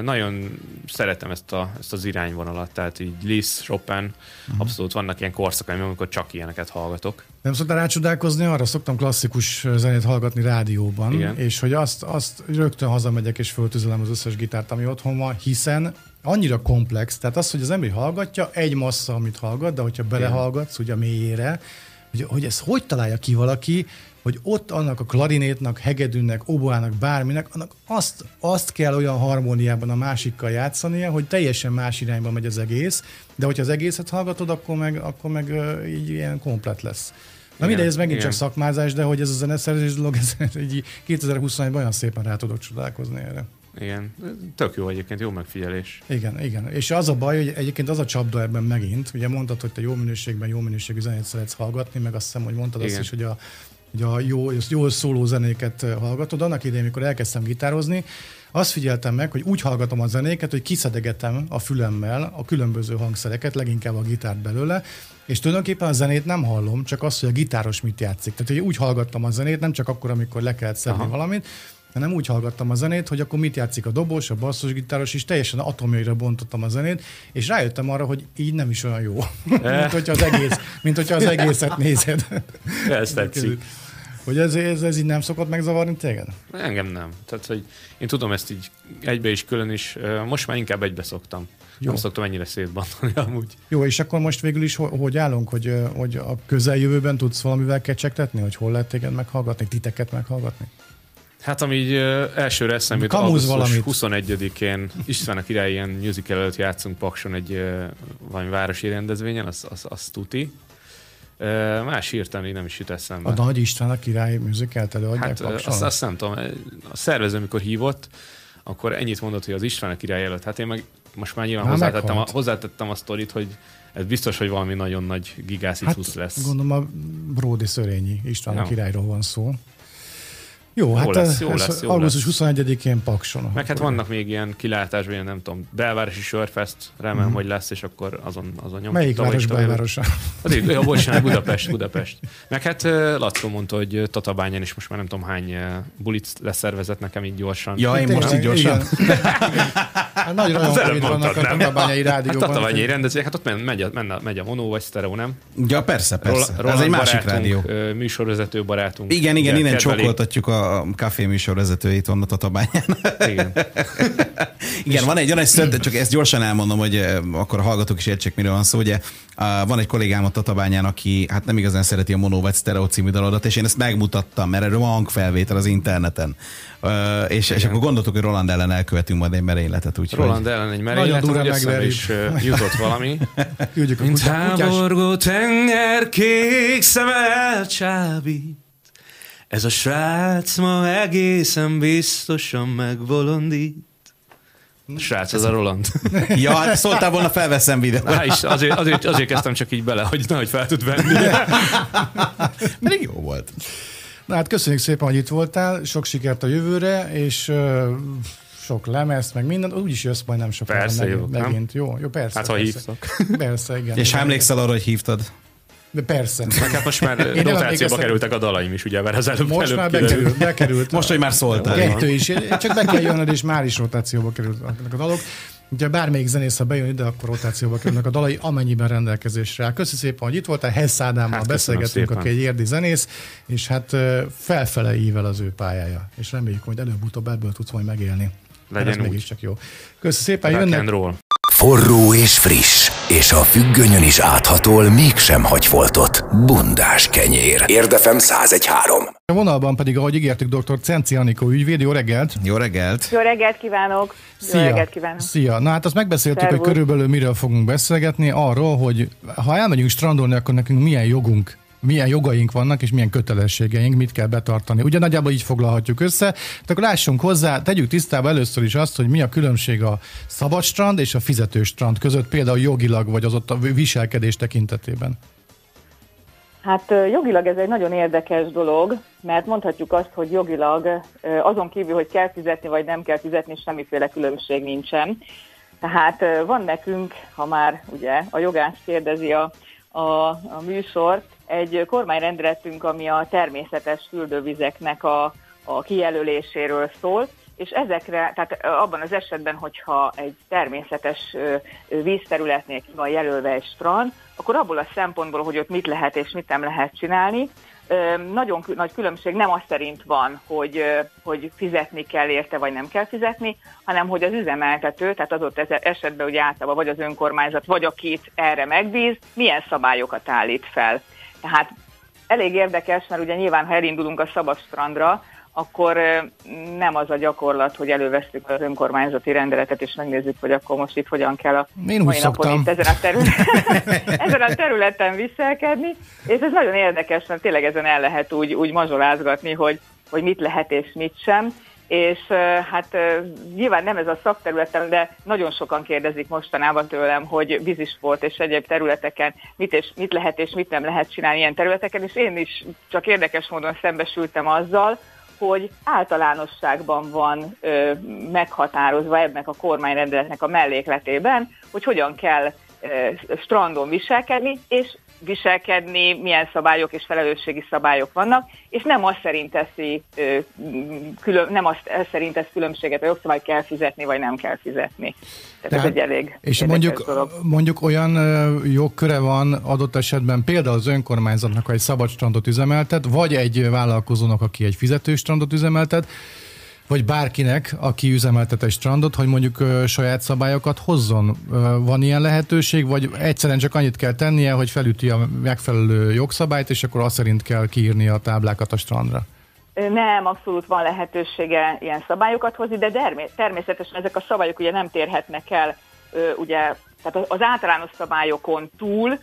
Nagyon szeretem ezt, a, ezt az irányvonalat, tehát így Liszt, Chopin, uh-huh. abszolút vannak ilyen korszakaim, amikor csak ilyeneket hallgatok. Nem szoktál rácsodálkozni, arra szoktam klasszikus zenét hallgatni rádióban, Igen. és hogy azt, azt rögtön hazamegyek és föltüzelem az összes gitárt, ami otthon van, hiszen annyira komplex, tehát az, hogy az ember hallgatja, egy massza, amit hallgat, de hogyha belehallgatsz, ugye a mélyére, hogy, hogy ezt hogy találja ki valaki, hogy ott annak a klarinétnak, hegedűnek, oboának, bárminek, annak azt, azt kell olyan harmóniában a másikkal játszania, hogy teljesen más irányba megy az egész, de hogyha az egészet hallgatod, akkor meg, akkor meg így ilyen komplet lesz. Na mindegy, ez megint igen. csak szakmázás, de hogy ez a zeneszerzés dolog, ez így 2021-ban olyan szépen rá tudok csodálkozni erre. Igen, tök jó egyébként, jó megfigyelés. Igen, igen. És az a baj, hogy egyébként az a csapda ebben megint, ugye mondtad, hogy te jó minőségben, jó minőségű zenét szeretsz hallgatni, meg azt hiszem, hogy mondtad igen. azt is, hogy a hogy a jó, jó szóló zenéket hallgatod. Annak idején, amikor elkezdtem gitározni, azt figyeltem meg, hogy úgy hallgatom a zenéket, hogy kiszedegetem a fülemmel a különböző hangszereket, leginkább a gitárt belőle, és tulajdonképpen a zenét nem hallom, csak azt, hogy a gitáros mit játszik. Tehát, hogy úgy hallgattam a zenét, nem csak akkor, amikor le kellett szedni Aha. valamit, hanem úgy hallgattam a zenét, hogy akkor mit játszik a dobos, a basszusgitáros, és teljesen atomjaira bontottam a zenét, és rájöttem arra, hogy így nem is olyan jó, mint hogyha az egész, mint hogyha az egészet nézed. Ez tetszik. Hogy ez, ez, ez így nem szokott megzavarni téged? Engem nem. Tehát, hogy én tudom ezt így egybe is, külön is. Most már inkább egybe szoktam. Jó. Nem szoktam ennyire szétbantani amúgy. Jó, és akkor most végül is hogy állunk, hogy, hogy a közeljövőben tudsz valamivel kecsegtetni, hogy hol lehet téged meghallgatni, titeket meghallgatni? Hát ami így elsőre eszembe jut, augusztus 21-én István a király ilyen musical előtt játszunk Pakson egy valami városi rendezvényen, az, az, az tuti. Más hirtelen nem is jut eszembe. A Nagy István a király musicalt előadják hát, azt, azt nem tudom. A szervező, amikor hívott, akkor ennyit mondott, hogy az István a király előtt. Hát én meg most már nyilván Már hozzátettem a, meghalt. hozzátettem a sztorit, hogy ez biztos, hogy valami nagyon nagy lesz. Hát, Gondolom a Bródi Szörényi István a Jó. királyról van szó. Jó, hát lesz, jó ez lesz, jó augusztus lesz. 21-én Pakson. Meg hát vannak még ilyen kilátásban, ilyen nem tudom, belvárosi sörfest, remélem, hogy lesz, és akkor azon, azon nyomjuk. Melyik város belvárosa? Az így, ja, bocsánat, Budapest, Budapest. Meg hát ö, Lackó mondta, hogy Tatabányán is most már nem tudom hány bulit leszervezett nekem így gyorsan. Ja, én most így gyorsan. Hát nagy Az rajongóid vannak a? Tatabányai Hát rádióban. Tatabányai rendezvények, hát ott megy, a- megy a mono vagy sztereó, nem? Ja, persze, persze. Ez egy másik rádió. műsorvezető barátunk. Igen, igen, innen kedveli. csokoltatjuk a kávé műsor vezetőjét onnan a Tatabányán. Igen. Igen, van egy, egy szönt, csak ezt gyorsan elmondom, hogy eh, akkor a hallgatók is értsék, miről van szó. Ugye van egy kollégám a Tatabányán, aki hát nem igazán szereti a Mono vagy Stereo című dalodat, és én ezt megmutattam, mert erről van hangfelvétel az interneten. És, és akkor gondoltuk, hogy Roland ellen elkövetünk majd egy merényletet. Úgyhogy... Roland ellen egy merénylet, hogy eszembe megverjük. is jutott valami. Küldjük a Mint háborgó tenger kék szeme elcsábít. Ez a srác ma egészen biztosan megbolondít. A srác, az a Roland. Ja, hát szóltál volna, felveszem videót. Há, is, azért, azért, azért kezdtem csak így bele, hogy nehogy fel tud venni. Pedig jó volt. Na hát köszönjük szépen, hogy itt voltál, sok sikert a jövőre, és uh, sok lemezt, meg minden, úgyis jössz majd nem sokára Persze meg, nem? megint. Jó, jó, persze. Hát, ha persze. hívtak. Persze, igen. És igen. emlékszel arra, hogy hívtad? De persze. Meg hát most már rotációba kerültek a dalaim is, ugye, mert az előbb, Most előbb már bekerült, bekerült. Most, hogy már szóltál. Kettő is. Csak be kell jönnöd, és már is rotációba kerülnek a dalok. Ugye bármelyik zenész, ha bejön ide, akkor rotációba kerülnek a dalai, amennyiben rendelkezésre áll. Köszönöm szépen, hogy itt voltál. Hess Ádámmal Hát, beszélgetünk, aki egy érdi zenész, és hát felfele ível az ő pályája. És reméljük, hogy előbb-utóbb ebből tudsz majd megélni. Legyen ez úgy. mégiscsak jó. Köszönöm szépen, Rock jönnek. Forró és friss, és a függönyön is áthatol, mégsem hagy foltot. Bundás kenyér. Érdefem 1013. A vonalban pedig, ahogy ígértük, dr. Cenci Anikó ügyvéd, jó reggelt! Jó reggelt! Jó reggelt kívánok! Jó reggelt kívánok! Szia! Na hát azt megbeszéltük, hogy Szervusz. körülbelül miről fogunk beszélgetni, arról, hogy ha elmegyünk strandolni, akkor nekünk milyen jogunk milyen jogaink vannak, és milyen kötelességeink, mit kell betartani. Ugye nagyjából így foglalhatjuk össze. Tehát akkor lássunk hozzá, tegyük tisztába először is azt, hogy mi a különbség a szabad strand és a fizető strand között, például jogilag, vagy az ott a viselkedés tekintetében. Hát jogilag ez egy nagyon érdekes dolog, mert mondhatjuk azt, hogy jogilag azon kívül, hogy kell fizetni vagy nem kell fizetni, semmiféle különbség nincsen. Tehát van nekünk, ha már ugye a jogász kérdezi a, a, a műsort, egy kormányrendeletünk, ami a természetes fürdővizeknek a, a kijelöléséről szól, és ezekre, tehát abban az esetben, hogyha egy természetes vízterületnél ki van jelölve egy strand, akkor abból a szempontból, hogy ott mit lehet és mit nem lehet csinálni, nagyon nagy különbség nem az szerint van, hogy, hogy fizetni kell érte, vagy nem kell fizetni, hanem hogy az üzemeltető, tehát adott ez- esetben ugye általában vagy az önkormányzat, vagy akit erre megbíz, milyen szabályokat állít fel. Tehát elég érdekes, mert ugye nyilván, ha elindulunk a szabad strandra, akkor nem az a gyakorlat, hogy elővesztük az önkormányzati rendeletet, és megnézzük, hogy akkor most itt hogyan kell a Én mai napon itt ezen a, területen, ezen a területen viselkedni, és ez nagyon érdekes, mert tényleg ezen el lehet úgy, úgy mazsolázgatni, hogy, hogy mit lehet és mit sem. És hát nyilván nem ez a szakterületem, de nagyon sokan kérdezik mostanában tőlem, hogy vízisport és egyéb területeken mit, és, mit lehet és mit nem lehet csinálni ilyen területeken, és én is csak érdekes módon szembesültem azzal, hogy általánosságban van ö, meghatározva ebben a kormányrendeletnek a mellékletében, hogy hogyan kell strandon viselkedni, és viselkedni, milyen szabályok és felelősségi szabályok vannak, és nem azt szerint teszi, külön, nem azt szerint tesz különbséget, a jogszabály kell fizetni, vagy nem kell fizetni. Tehát ez egy elég És mondjuk, dolog. mondjuk olyan jogköre van adott esetben például az önkormányzatnak, ha egy szabad strandot üzemeltet, vagy egy vállalkozónak, aki egy fizető strandot üzemeltet, vagy bárkinek, aki üzemeltet egy strandot, hogy mondjuk ö, saját szabályokat hozzon. Ö, van ilyen lehetőség, vagy egyszerűen csak annyit kell tennie, hogy felüti a megfelelő jogszabályt, és akkor azt szerint kell kiírni a táblákat a strandra. Nem, abszolút van lehetősége ilyen szabályokat hozni, de természetesen ezek a szabályok ugye nem térhetnek el, ö, ugye, tehát az általános szabályokon túl,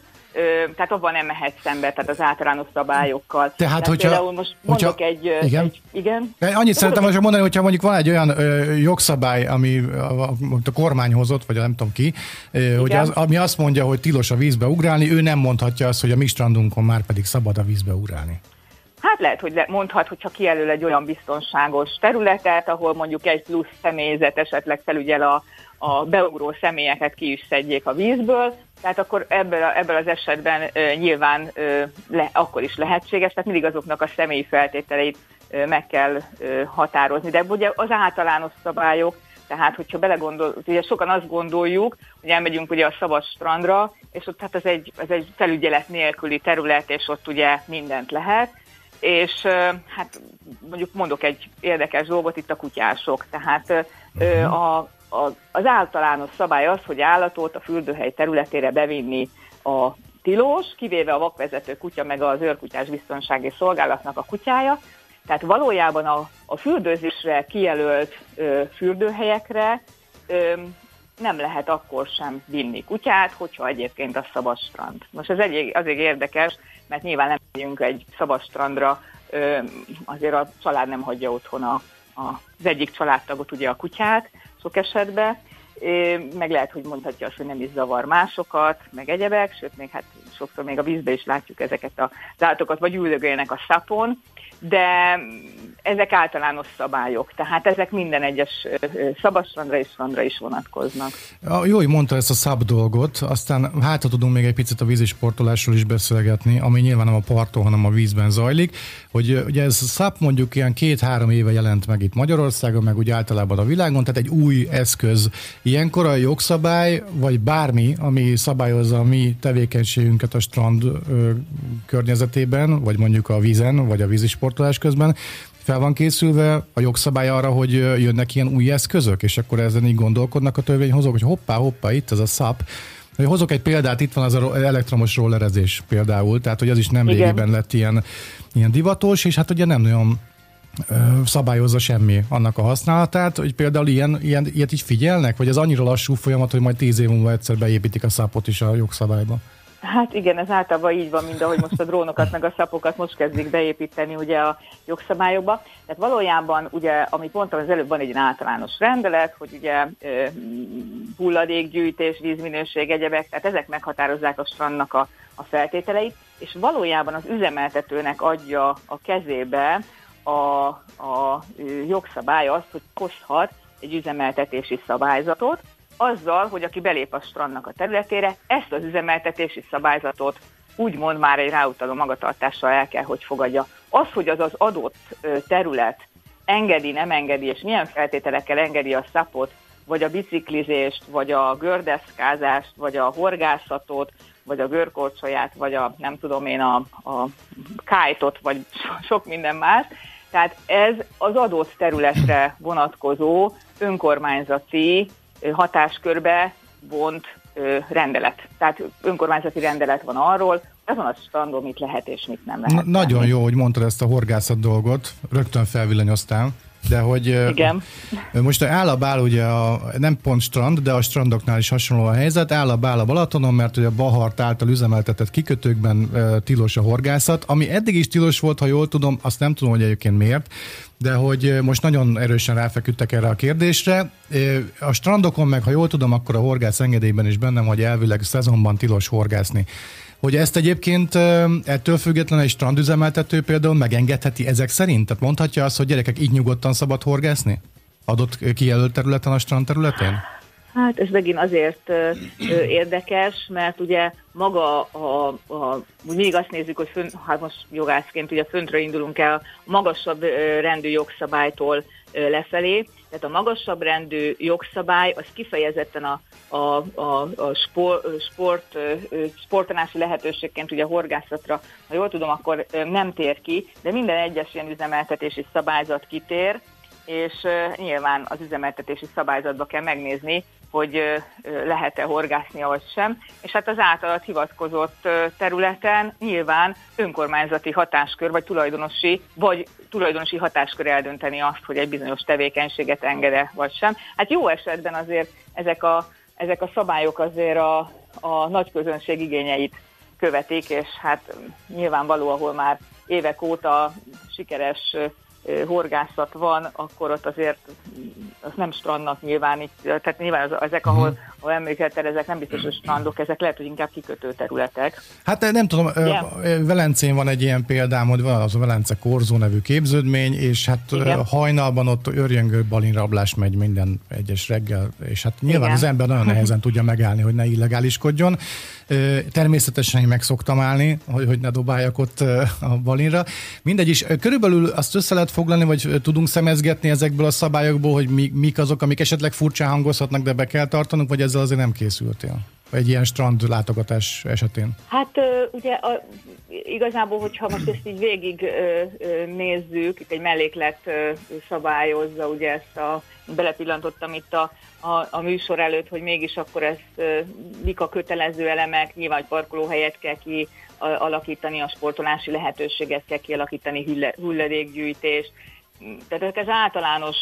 tehát abban nem mehet szembe, tehát az általános szabályokkal. Tehát, tehát hogyha... Például most mondok hogyha, egy... Igen? Egy, igen? Annyit szeretem most mondani, hogyha mondjuk van egy olyan ö, jogszabály, ami a, a kormány hozott, vagy nem tudom ki, ö, hogy az, ami azt mondja, hogy tilos a vízbe ugrálni, ő nem mondhatja azt, hogy a mi strandunkon már pedig szabad a vízbe ugrálni. Hát lehet, hogy mondhat, hogyha kijelöl egy olyan biztonságos területet, ahol mondjuk egy plusz személyzet esetleg felügyel a, a beugró személyeket ki is szedjék a vízből, tehát akkor ebből, a, ebből az esetben e, nyilván e, le, akkor is lehetséges, tehát mindig azoknak a személyi feltételeit e, meg kell e, határozni. De ugye az általános szabályok, tehát hogyha belegondol, ugye sokan azt gondoljuk, hogy elmegyünk ugye a szabad strandra, és ott hát ez egy, ez egy felügyelet nélküli terület, és ott ugye mindent lehet, és hát mondjuk mondok egy érdekes dolgot, itt a kutyások. Tehát mhm. a, az általános szabály az, hogy állatot a fürdőhely területére bevinni a tilos, kivéve a vakvezető kutya, meg az őrkutyás biztonsági szolgálatnak a kutyája. Tehát valójában a, a fürdőzésre kijelölt ö, fürdőhelyekre ö, nem lehet akkor sem vinni kutyát, hogyha egyébként a szabad strand. Most ez egy, azért érdekes, mert nyilván nem megyünk egy szabad strandra, azért a család nem hagyja otthon a, az egyik családtagot, ugye a kutyát sok esetben, meg lehet, hogy mondhatja azt, hogy nem is zavar másokat, meg egyebek, sőt, még hát sokszor még a vízbe is látjuk ezeket a állatokat, vagy üldögélnek a szapon, de ezek általános szabályok, tehát ezek minden egyes szabadstrandra és strandra is vonatkoznak. Jó, hogy mondta ezt a szab dolgot, aztán hát tudunk még egy picit a vízisportolásról is beszélgetni, ami nyilván nem a parton, hanem a vízben zajlik, hogy ugye ez a szab mondjuk ilyen két-három éve jelent meg itt Magyarországon, meg úgy általában a világon, tehát egy új eszköz. Ilyenkor a jogszabály, vagy bármi, ami szabályozza a mi tevékenységünket a strand ö, környezetében, vagy mondjuk a vízen, vagy a vízisportolás közben, fel van készülve a jogszabály arra, hogy jönnek ilyen új eszközök, és akkor ezen így gondolkodnak a törvényhozók, hogy hoppá, hoppá, itt ez a SAP, hogy hozok egy példát, itt van az elektromos rollerezés például, tehát hogy az is nem régiben lett ilyen, ilyen divatos, és hát ugye nem nagyon ö, szabályozza semmi annak a használatát, hogy például ilyen, ilyen, ilyet is figyelnek, vagy ez annyira lassú folyamat, hogy majd tíz év múlva egyszer beépítik a szápot is a jogszabályba? Hát igen, ez általában így van, mint ahogy most a drónokat meg a szapokat most kezdik beépíteni ugye a jogszabályokba. Tehát valójában ugye, amit mondtam, az előbb van egy általános rendelet, hogy ugye hulladékgyűjtés, vízminőség, egyebek, tehát ezek meghatározzák a strandnak a, a feltételeit, és valójában az üzemeltetőnek adja a kezébe a, a jogszabály azt, hogy hozhat egy üzemeltetési szabályzatot, azzal, hogy aki belép a strandnak a területére, ezt az üzemeltetési szabályzatot úgymond már egy ráutaló magatartással el kell, hogy fogadja. Az, hogy az az adott terület engedi, nem engedi, és milyen feltételekkel engedi a szapot, vagy a biciklizést, vagy a gördeszkázást, vagy a horgászatot, vagy a görkorcsolyát, vagy a nem tudom én a, a kájtot, vagy sok minden más. Tehát ez az adott területre vonatkozó önkormányzati hatáskörbe vont rendelet. Tehát önkormányzati rendelet van arról, azon a standon mit lehet és mit nem lehet. Na, nagyon jó, hogy mondtad ezt a horgászat dolgot, rögtön felvillanyoztál. De hogy Igen. most áll a bál, ugye a, nem pont strand, de a strandoknál is hasonló a helyzet, áll a bál a Balatonon, mert ugye a Bahart által üzemeltetett kikötőkben e, tilos a horgászat, ami eddig is tilos volt, ha jól tudom, azt nem tudom, hogy egyébként miért, de hogy most nagyon erősen ráfeküdtek erre a kérdésre. A strandokon meg, ha jól tudom, akkor a horgász engedélyben is bennem, hogy elvileg szezonban tilos horgászni. Hogy ezt egyébként ettől független egy strandüzemeltető például megengedheti ezek szerint? Tehát mondhatja azt, hogy gyerekek így nyugodtan szabad horgászni? Adott kijelölt területen a strand területén? Hát ez megint azért ö, érdekes, mert ugye maga a, a mindig azt nézzük, hogy fön, hát most jogászként ugye föntről indulunk el magasabb ö, rendű jogszabálytól ö, lefelé, tehát a magasabb rendű jogszabály az kifejezetten a, a, a, a sport, sport, sportanási lehetőségként ugye a horgászatra, ha jól tudom, akkor nem tér ki, de minden egyes ilyen üzemeltetési szabályzat kitér, és nyilván az üzemeltetési szabályzatba kell megnézni, hogy lehet-e horgászni, vagy sem. És hát az általat hivatkozott területen nyilván önkormányzati hatáskör, vagy tulajdonosi, vagy tulajdonosi hatáskör eldönteni azt, hogy egy bizonyos tevékenységet engede, vagy sem. Hát jó esetben azért ezek a, ezek a szabályok azért a, a nagy közönség igényeit követik, és hát nyilvánvaló, ahol már évek óta sikeres horgászat van, akkor ott azért az nem strandnak nyilvánít, tehát nyilván az, ezek, ahol, ahol emlékezted, ezek nem biztos, hogy strandok, ezek lehet, hogy inkább kikötő területek. Hát nem tudom, yeah. Velencén van egy ilyen példám, hogy van az a Velence Korzó nevű képződmény, és hát Igen. hajnalban ott örjöngő balinrablás megy minden egyes reggel, és hát nyilván Igen. az ember nagyon nehezen tudja megállni, hogy ne illegáliskodjon. Természetesen én meg szoktam állni, hogy, hogy ne dobáljak ott a balinra. Mindegy is, körülbelül azt össze lehet foglalni, vagy tudunk szemezgetni ezekből a szabályokból, hogy mi, mik azok, amik esetleg furcsán hangozhatnak, de be kell tartanunk, vagy ezzel azért nem készültél? Egy ilyen strand látogatás esetén? Hát ugye a, igazából, hogyha most ezt így végig nézzük, itt egy melléklet szabályozza ugye ezt a, belepillantottam itt a, a, a műsor előtt, hogy mégis akkor ez mik a kötelező elemek, nyilván hogy parkolóhelyet kell ki alakítani, a sportolási lehetőséget kell kialakítani, hulladékgyűjtést, tehát ez általános,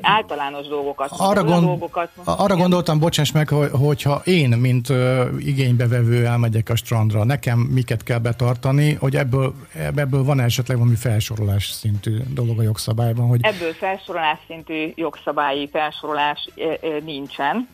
általános dolgokat. Arra, gond, dolgokat arra gondoltam, bocsáss meg, hogyha én, mint igénybevevő elmegyek a strandra, nekem miket kell betartani, hogy ebből, ebből van esetleg valami felsorolás szintű dolog a jogszabályban? Hogy... Ebből felsorolás szintű jogszabályi felsorolás nincsen.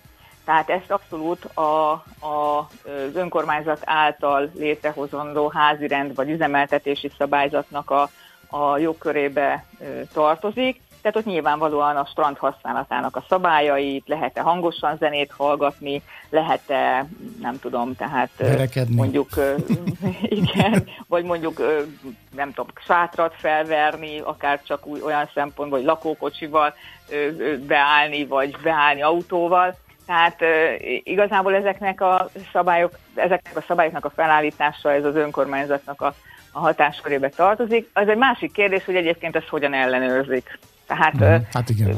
Tehát ezt abszolút a, a, az önkormányzat által létrehozandó házirend vagy üzemeltetési szabályzatnak a a jogkörébe tartozik, tehát ott nyilvánvalóan a strand használatának a szabályait, lehet-e hangosan zenét hallgatni, lehet-e, nem tudom, tehát Verekedni. mondjuk, igen, vagy mondjuk, nem tudom, sátrat felverni, akár csak új, olyan szempontból, hogy lakókocsival beállni, vagy beállni autóval. Tehát igazából ezeknek a szabályok, ezeknek a szabályoknak a felállítása, ez az önkormányzatnak a a hatáskörébe tartozik. Az egy másik kérdés, hogy egyébként ezt hogyan ellenőrzik. Tehát mm, hát igen.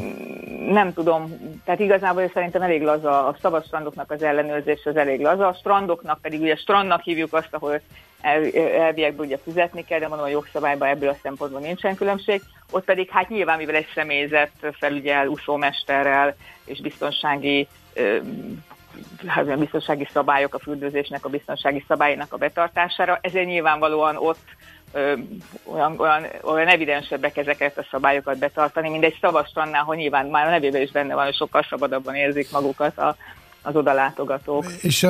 nem tudom, tehát igazából szerintem elég laza, a szabad strandoknak az ellenőrzés az elég laza, a strandoknak pedig ugye strandnak hívjuk azt, ahol el, elviekből ugye fizetni kell, de mondom a jogszabályban ebből a szempontból nincsen különbség. Ott pedig hát nyilván, mivel egy személyzet felügyel úszómesterrel és biztonsági hát a biztonsági szabályok, a fürdőzésnek a biztonsági szabálynak a betartására, ezért nyilvánvalóan ott ö, olyan, olyan, olyan evidensebbek ezeket a szabályokat betartani, mint egy szavastrannál, hogy nyilván már a nevében is benne van, hogy sokkal szabadabban érzik magukat a, az odalátogatók. És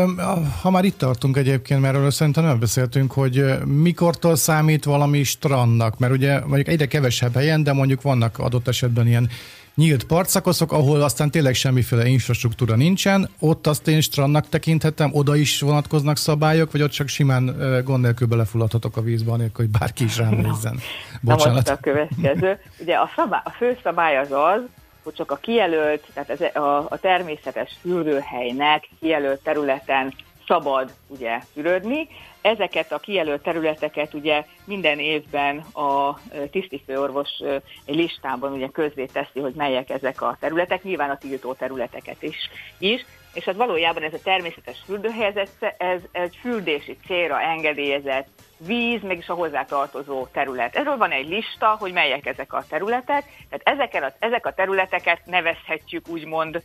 ha már itt tartunk egyébként, mert erről szerintem nem beszéltünk, hogy mikortól számít valami strandnak, mert ugye mondjuk egyre kevesebb helyen, de mondjuk vannak adott esetben ilyen nyílt partszakaszok, ahol aztán tényleg semmiféle infrastruktúra nincsen, ott azt én strandnak tekinthetem, oda is vonatkoznak szabályok, vagy ott csak simán gond nélkül belefulladhatok a vízbe, anélkül, hogy bárki is rám nézzen. Bocsánat. Na most a következő. Ugye a, szabály, a fő szabály az az, hogy csak a kijelölt, tehát ez a, a természetes fürdőhelynek kijelölt területen szabad ugye fürödni. Ezeket a kijelölt területeket ugye minden évben a tisztifőorvos egy listában ugye közzé teszi, hogy melyek ezek a területek, nyilván a tiltó területeket is, is és hát valójában ez a természetes fürdőhely, ez, ez egy fürdési célra engedélyezett víz, mégis a hozzátartozó terület. Erről van egy lista, hogy melyek ezek a területek, tehát ezeken a, ezek a területeket nevezhetjük úgymond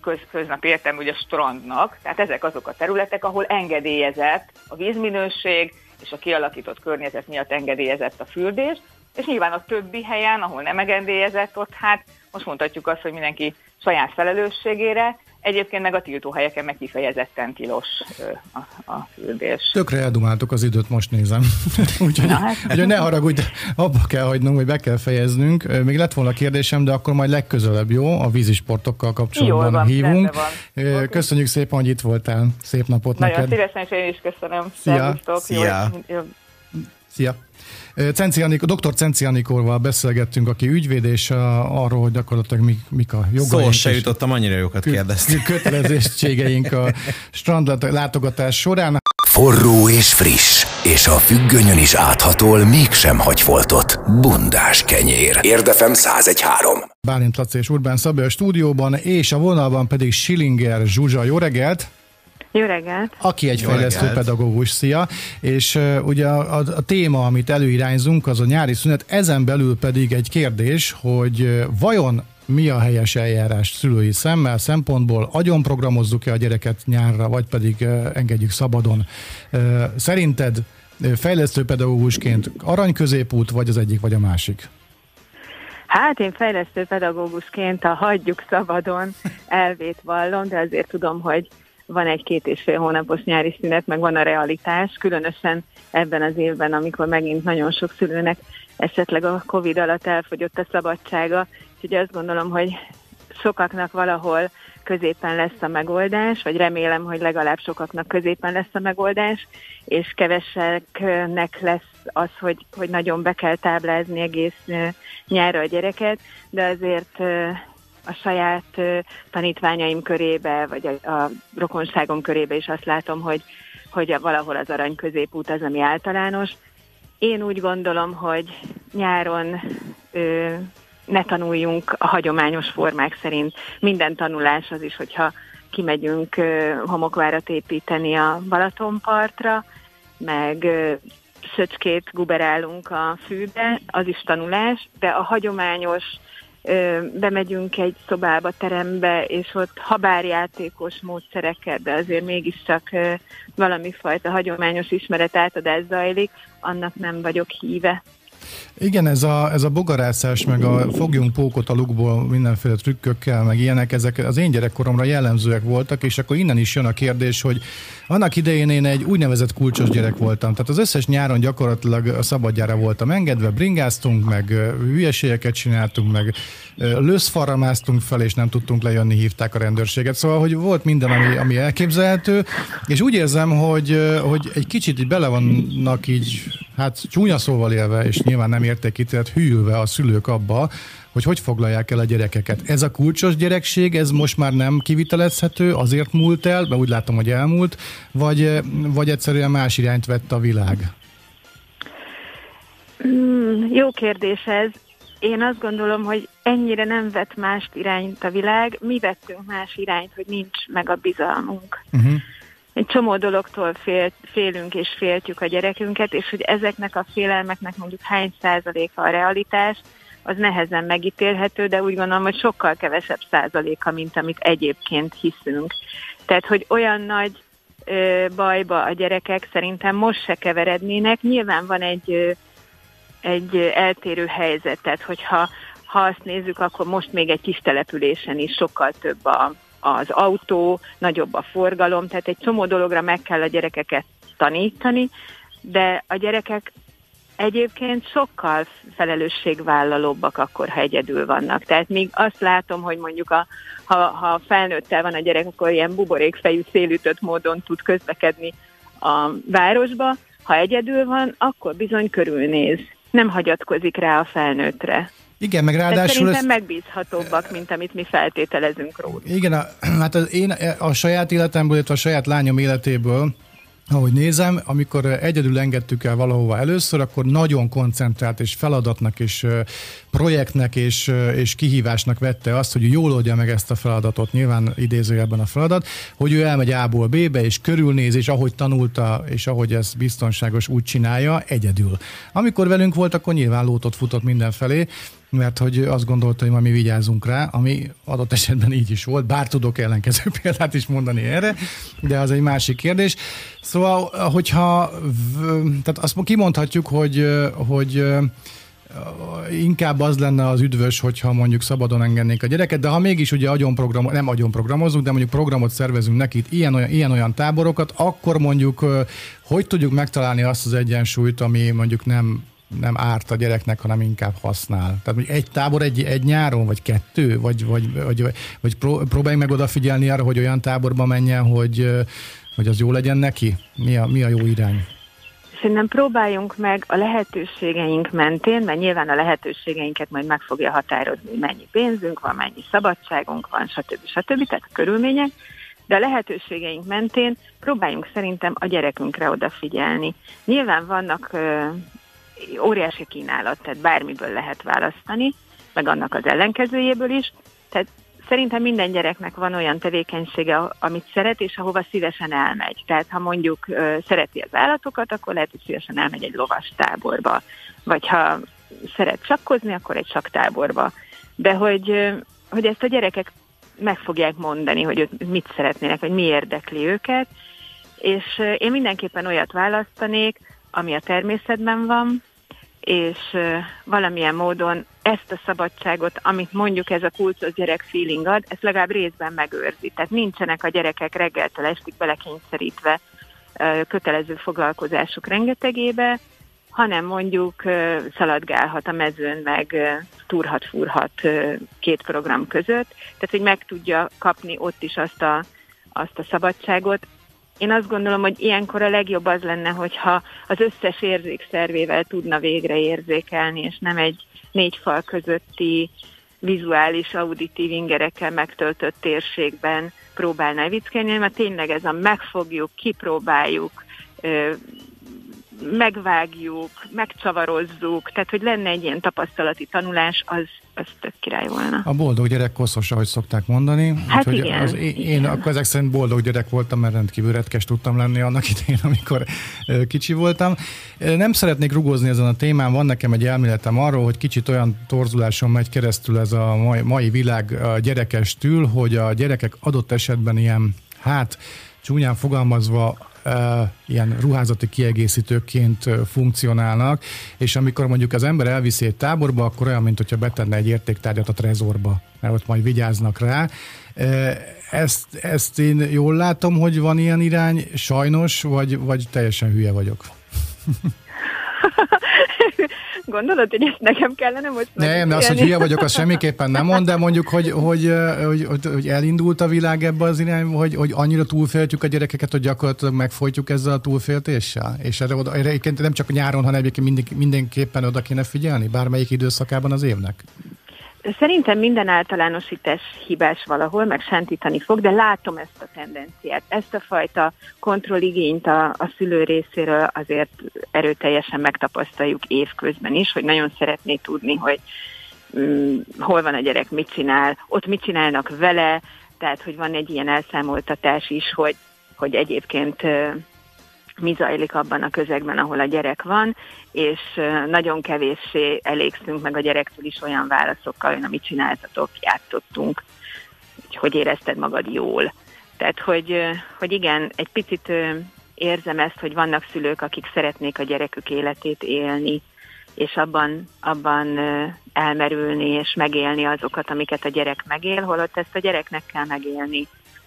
köz, köznap értem, a strandnak, tehát ezek azok a területek, ahol engedélyezett a vízminőség és a kialakított környezet miatt engedélyezett a fürdés, és nyilván a többi helyen, ahol nem engedélyezett, ott hát most mondhatjuk azt, hogy mindenki saját felelősségére, Egyébként meg a tiltóhelyeken meg kifejezetten tilos a, a fürdés. Tökre eldumáltuk az időt, most nézem. Úgyhogy hát. hogy ne haragudj, abba kell hagynunk, hogy be kell fejeznünk. Még lett volna kérdésem, de akkor majd legközelebb, jó? A vízisportokkal kapcsolatban van, hívunk. Van. Köszönjük szépen, hogy itt voltál. Szép napot Nagyon neked. szívesen, és én is köszönöm. Szia. Szia. Jó, Szia. Cenci Anikor, dr. Cenci beszélgettünk, aki ügyvéd, és arról, hogy gyakorlatilag mik, mik a jogaink. Szó se jutottam, annyira jókat kérdezni. Kötelezettségeink a strand látogatás során. Forró és friss, és a függönyön is áthatol, mégsem hagy foltot. Bundás kenyér. Érdefem 1013. Bálint Laci és Urbán Szabé a stúdióban, és a vonalban pedig Schillinger Zsuzsa. Jó reggelt! Jó reggelt! Aki egy Jó fejlesztő reggelt. pedagógus, szia! És uh, ugye a, a, a téma, amit előirányzunk, az a nyári szünet, ezen belül pedig egy kérdés, hogy uh, vajon mi a helyes eljárás szülői szemmel, szempontból, agyon programozzuk-e a gyereket nyárra, vagy pedig engedjük szabadon. Szerinted fejlesztő pedagógusként arany középút, vagy az egyik, vagy a másik? Hát én fejlesztő pedagógusként a hagyjuk szabadon elvét vallom, de azért tudom, hogy van egy két és fél hónapos nyári szünet, meg van a realitás, különösen ebben az évben, amikor megint nagyon sok szülőnek esetleg a Covid alatt elfogyott a szabadsága. Úgyhogy azt gondolom, hogy sokaknak valahol középen lesz a megoldás, vagy remélem, hogy legalább sokaknak középen lesz a megoldás, és keveseknek lesz az, hogy, hogy nagyon be kell táblázni egész nyára a gyereket, de azért a saját tanítványaim körébe, vagy a, a rokonságom körébe is azt látom, hogy, hogy valahol az arany középút az, ami általános. Én úgy gondolom, hogy nyáron ö, ne tanuljunk a hagyományos formák szerint. Minden tanulás az is, hogyha kimegyünk ö, homokvárat építeni a Balatonpartra, meg ö, szöcskét guberálunk a fűbe, az is tanulás, de a hagyományos bemegyünk egy szobába, terembe, és ott habárjátékos módszerekkel, de azért mégiscsak valami fajta hagyományos ismeret átadás zajlik, annak nem vagyok híve. Igen, ez a, ez a bogarászás, meg a fogjunk pókot a lukból mindenféle trükkökkel, meg ilyenek, ezek az én gyerekkoromra jellemzőek voltak, és akkor innen is jön a kérdés, hogy annak idején én egy úgynevezett kulcsos gyerek voltam. Tehát az összes nyáron gyakorlatilag a szabadjára voltam engedve, bringáztunk, meg hülyeségeket csináltunk, meg lőszfalra másztunk fel, és nem tudtunk lejönni, hívták a rendőrséget. Szóval, hogy volt minden, ami, ami elképzelhető, és úgy érzem, hogy, hogy egy kicsit így bele vannak így, hát csúnya szóval élve, és nyilván nem értékítélet hűlve a szülők abba, hogy hogy foglalják el a gyerekeket. Ez a kulcsos gyerekség, ez most már nem kivitelezhető, azért múlt el, mert úgy látom, hogy elmúlt, vagy, vagy egyszerűen más irányt vett a világ? Mm, jó kérdés ez. Én azt gondolom, hogy ennyire nem vett más irányt a világ, mi vettünk más irányt, hogy nincs meg a bizalmunk. Uh-huh. Egy csomó dologtól fél, félünk és féltjük a gyerekünket, és hogy ezeknek a félelmeknek mondjuk hány százaléka a realitás, az nehezen megítélhető, de úgy gondolom, hogy sokkal kevesebb százaléka, mint amit egyébként hiszünk. Tehát, hogy olyan nagy ö, bajba a gyerekek szerintem most se keverednének. Nyilván van egy, ö, egy eltérő helyzet, tehát hogyha ha azt nézzük, akkor most még egy kis településen is sokkal több a, az autó, nagyobb a forgalom, tehát egy csomó dologra meg kell a gyerekeket tanítani, de a gyerekek egyébként sokkal felelősségvállalóbbak akkor, ha egyedül vannak. Tehát még azt látom, hogy mondjuk a, ha, ha felnőttel van a gyerek, akkor ilyen buborékfejű, szélütött módon tud közlekedni a városba. Ha egyedül van, akkor bizony körülnéz. Nem hagyatkozik rá a felnőttre. Igen, meg ráadásul... Szerintem ezt... megbízhatóbbak, mint amit mi feltételezünk róla. Igen, a, hát az én a saját életemből, illetve a saját lányom életéből ahogy nézem, amikor egyedül engedtük el valahova először, akkor nagyon koncentrált és feladatnak és projektnek és, és kihívásnak vette azt, hogy jól oldja meg ezt a feladatot, nyilván idézőjelben a feladat, hogy ő elmegy A-ból B-be, és körülnéz, és ahogy tanulta, és ahogy ez biztonságos, úgy csinálja, egyedül. Amikor velünk volt, akkor nyilván lótot futott mindenfelé, mert hogy azt gondolta, hogy ma mi vigyázunk rá, ami adott esetben így is volt, bár tudok ellenkező példát is mondani erre, de az egy másik kérdés. Szóval, hogyha, tehát azt kimondhatjuk, hogy, hogy inkább az lenne az üdvös, hogyha mondjuk szabadon engednék a gyereket, de ha mégis ugye agyonprogram, nem agyonprogramozunk, de mondjuk programot szervezünk neki, ilyen-olyan, ilyen-olyan táborokat, akkor mondjuk hogy tudjuk megtalálni azt az egyensúlyt, ami mondjuk nem nem árt a gyereknek, hanem inkább használ. Tehát hogy egy tábor egy, egy nyáron, vagy kettő, vagy, vagy, vagy, vagy próbáljunk meg odafigyelni arra, hogy olyan táborba menjen, hogy, hogy az jó legyen neki? Mi a, mi a jó irány? Szerintem próbáljunk meg a lehetőségeink mentén, mert nyilván a lehetőségeinket majd meg fogja határozni, mennyi pénzünk van, mennyi szabadságunk van, stb. stb. Tehát a körülmények, de a lehetőségeink mentén próbáljunk szerintem a gyerekünkre odafigyelni. Nyilván vannak óriási kínálat, tehát bármiből lehet választani, meg annak az ellenkezőjéből is. Tehát szerintem minden gyereknek van olyan tevékenysége, amit szeret, és ahova szívesen elmegy. Tehát ha mondjuk szereti az állatokat, akkor lehet, hogy szívesen elmegy egy lovas táborba. Vagy ha szeret sakkozni, akkor egy saktáborba. De hogy hogy ezt a gyerekek meg fogják mondani, hogy mit szeretnének, vagy mi érdekli őket, és én mindenképpen olyat választanék, ami a természetben van, és valamilyen módon ezt a szabadságot, amit mondjuk ez a kulcos gyerek feeling ad, ezt legalább részben megőrzi. Tehát nincsenek a gyerekek reggeltől estig belekényszerítve kötelező foglalkozások rengetegébe, hanem mondjuk szaladgálhat a mezőn, meg turhat-furhat két program között, tehát hogy meg tudja kapni ott is azt a, azt a szabadságot. Én azt gondolom, hogy ilyenkor a legjobb az lenne, hogyha az összes érzékszervével tudna végre érzékelni, és nem egy négy fal közötti vizuális, auditív ingerekkel megtöltött térségben próbálna evickelni, mert tényleg ez a megfogjuk, kipróbáljuk, megvágjuk, megcsavarozzuk, tehát hogy lenne egy ilyen tapasztalati tanulás, az, az tök király volna. A boldog gyerek koszos, ahogy szokták mondani. Hát Úgyhogy igen, az, én, igen. akkor ezek szerint boldog gyerek voltam, mert rendkívül retkes tudtam lenni annak idején, amikor kicsi voltam. Nem szeretnék rugózni ezen a témán, van nekem egy elméletem arról, hogy kicsit olyan torzuláson megy keresztül ez a mai, mai világ a gyerekestül, hogy a gyerekek adott esetben ilyen, hát csúnyán fogalmazva ilyen ruházati kiegészítőként funkcionálnak, és amikor mondjuk az ember elviszi egy táborba, akkor olyan, mint hogyha betenne egy értéktárgyat a trezorba, mert ott majd vigyáznak rá. Ezt, ezt én jól látom, hogy van ilyen irány, sajnos, vagy, vagy teljesen hülye vagyok? Gondolod, hogy ezt nekem kellene most Nem, de az, hogy hülye vagyok, az semmiképpen nem mond, de mondjuk, hogy, hogy, hogy, hogy, hogy elindult a világ ebbe az irányba, hogy, hogy annyira túlféltjük a gyerekeket, hogy gyakorlatilag megfojtjuk ezzel a túlféltéssel? És erre, oda, erre nem csak nyáron, hanem egyébként mindenképpen oda kéne figyelni, bármelyik időszakában az évnek? Szerintem minden általánosítás hibás valahol, meg sántítani fog, de látom ezt a tendenciát. Ezt a fajta kontrolligényt a, a szülő részéről azért erőteljesen megtapasztaljuk évközben is, hogy nagyon szeretné tudni, hogy mm, hol van a gyerek, mit csinál, ott mit csinálnak vele, tehát hogy van egy ilyen elszámoltatás is, hogy, hogy egyébként mi zajlik abban a közegben, ahol a gyerek van, és nagyon kevéssé elégszünk meg a gyerektől is olyan válaszokkal, hogy na mit csináltatok, játszottunk, hogy érezted magad jól. Tehát, hogy, hogy igen, egy picit érzem ezt, hogy vannak szülők, akik szeretnék a gyerekük életét élni, és abban, abban elmerülni és megélni azokat, amiket a gyerek megél, holott ezt a gyereknek kell megélni.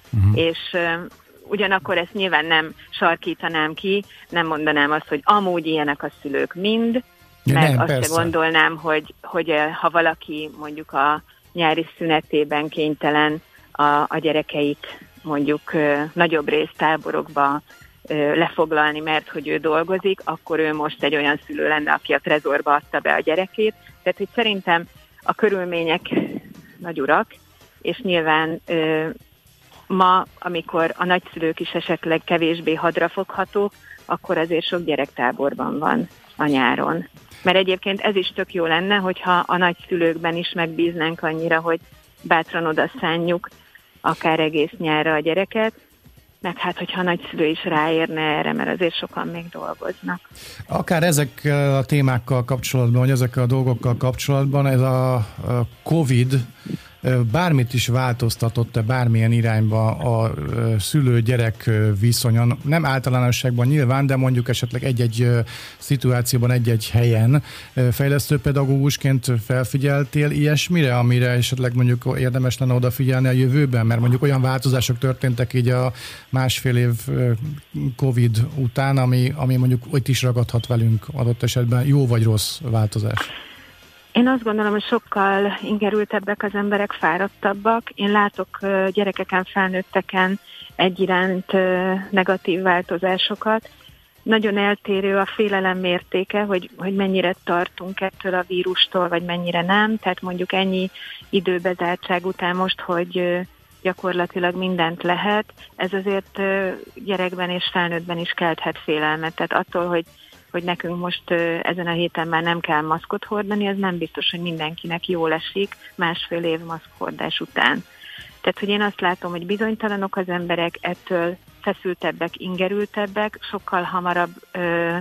Uh-huh. És ugyanakkor ezt nyilván nem sarkítanám ki, nem mondanám azt, hogy amúgy ilyenek a szülők mind, ja, meg nem, azt persze. gondolnám, hogy, hogy eh, ha valaki mondjuk a nyári szünetében kénytelen a, a gyerekeit mondjuk ö, nagyobb részt táborokba ö, lefoglalni, mert hogy ő dolgozik, akkor ő most egy olyan szülő lenne, aki a trezorba adta be a gyerekét. Tehát, hogy szerintem a körülmények nagy urak, és nyilván ö, ma, amikor a nagyszülők is esetleg kevésbé hadrafoghatók, akkor azért sok gyerektáborban van a nyáron. Mert egyébként ez is tök jó lenne, hogyha a nagyszülőkben is megbíznánk annyira, hogy bátran odasszánjuk akár egész nyárra a gyereket, meg hát, hogyha a nagyszülő is ráérne erre, mert azért sokan még dolgoznak. Akár ezekkel a témákkal kapcsolatban, vagy ezekkel a dolgokkal kapcsolatban, ez a COVID bármit is változtatott-e bármilyen irányba a szülő-gyerek viszonyon, nem általánosságban nyilván, de mondjuk esetleg egy-egy szituációban, egy-egy helyen fejlesztőpedagógusként felfigyeltél ilyesmire, amire esetleg mondjuk érdemes lenne odafigyelni a jövőben, mert mondjuk olyan változások történtek így a másfél év Covid után, ami, ami mondjuk ott is ragadhat velünk adott esetben. Jó vagy rossz változás. Én azt gondolom, hogy sokkal ingerültebbek az emberek, fáradtabbak. Én látok gyerekeken, felnőtteken egyiránt negatív változásolt. Nagyon eltérő a félelem mértéke, hogy, hogy mennyire tartunk ettől a vírustól, vagy mennyire nem. Tehát mondjuk ennyi időbezártság után most, hogy gyakorlatilag mindent lehet, ez azért gyerekben és felnőttben is kelthet félelmet. Tehát attól, hogy hogy nekünk most ezen a héten már nem kell maszkot hordani, ez nem biztos, hogy mindenkinek jól esik másfél év maszkhordás után. Tehát, hogy én azt látom, hogy bizonytalanok az emberek, ettől feszültebbek, ingerültebbek, sokkal hamarabb ö,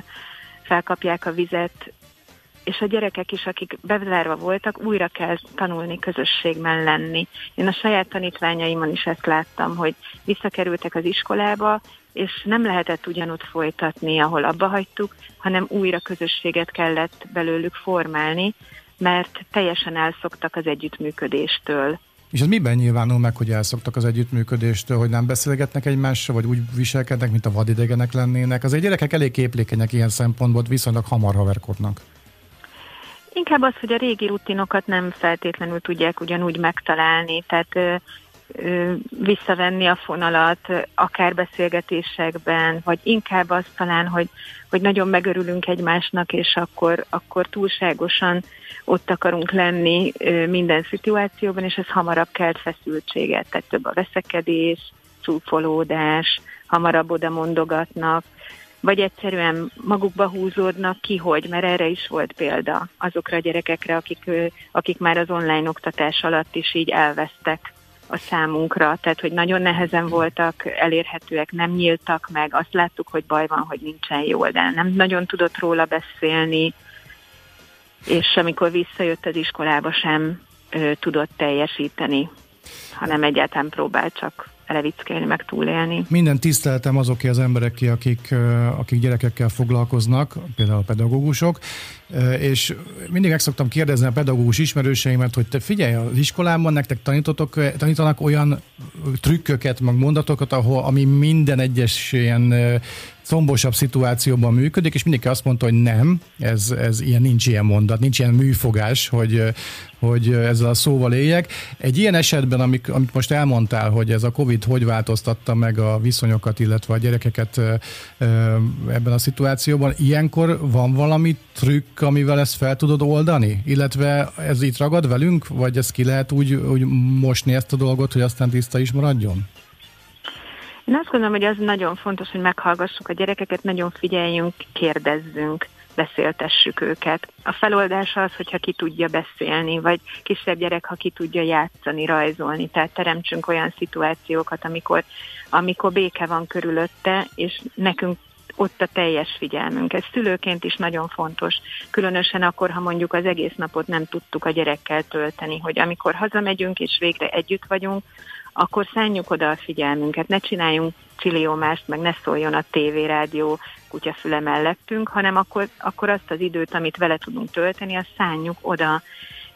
felkapják a vizet és a gyerekek is, akik bezárva voltak, újra kell tanulni közösségben lenni. Én a saját tanítványaimon is ezt láttam, hogy visszakerültek az iskolába, és nem lehetett ugyanúgy folytatni, ahol abba hagytuk, hanem újra közösséget kellett belőlük formálni, mert teljesen elszoktak az együttműködéstől. És ez miben nyilvánul meg, hogy elszoktak az együttműködéstől, hogy nem beszélgetnek egymással, vagy úgy viselkednek, mint a vadidegenek lennének? Az egy gyerekek elég képlékenyek ilyen szempontból, viszonylag hamar haverkodnak. Inkább az, hogy a régi rutinokat nem feltétlenül tudják ugyanúgy megtalálni, tehát visszavenni a fonalat, akár beszélgetésekben, vagy inkább az talán, hogy, hogy nagyon megörülünk egymásnak, és akkor, akkor túlságosan ott akarunk lenni minden szituációban, és ez hamarabb kelt feszültséget, tehát több a veszekedés, csúfolódás, hamarabb oda mondogatnak, vagy egyszerűen magukba húzódnak ki, hogy, mert erre is volt példa azokra a gyerekekre, akik, akik már az online oktatás alatt is így elvesztek a számunkra, tehát hogy nagyon nehezen voltak elérhetőek, nem nyíltak meg, azt láttuk, hogy baj van, hogy nincsen jól, de nem nagyon tudott róla beszélni, és amikor visszajött az iskolába sem ö, tudott teljesíteni, hanem egyáltalán próbált csak levickelni, meg túlélni. Minden tiszteltem azoké az embereké, akik, akik gyerekekkel foglalkoznak, például a pedagógusok, és mindig meg szoktam kérdezni a pedagógus ismerőseimet, hogy te figyelj, az iskolában nektek tanítotok, tanítanak olyan trükköket, meg mondatokat, ahol, ami minden egyes ilyen combosabb szituációban működik, és mindig azt mondta, hogy nem, ez, ez ilyen, nincs ilyen mondat, nincs ilyen műfogás, hogy, hogy ezzel a szóval éljek. Egy ilyen esetben, amik, amit most elmondtál, hogy ez a Covid hogy változtatta meg a viszonyokat, illetve a gyerekeket ebben a szituációban, ilyenkor van valami trükk, amivel ezt fel tudod oldani? Illetve ez itt ragad velünk, vagy ez ki lehet úgy, úgy mosni ezt a dolgot, hogy aztán tiszta is maradjon? Én azt gondolom, hogy az nagyon fontos, hogy meghallgassuk a gyerekeket, nagyon figyeljünk, kérdezzünk, beszéltessük őket. A feloldás az, hogyha ki tudja beszélni, vagy kisebb gyerek, ha ki tudja játszani, rajzolni. Tehát teremtsünk olyan szituációkat, amikor, amikor béke van körülötte, és nekünk ott a teljes figyelmünk. Ez szülőként is nagyon fontos, különösen akkor, ha mondjuk az egész napot nem tudtuk a gyerekkel tölteni, hogy amikor hazamegyünk és végre együtt vagyunk, akkor szálljuk oda a figyelmünket, ne csináljunk csiliomást, meg ne szóljon a tévé, rádió, kutyafüle mellettünk, hanem akkor, akkor azt az időt, amit vele tudunk tölteni, azt szálljuk oda,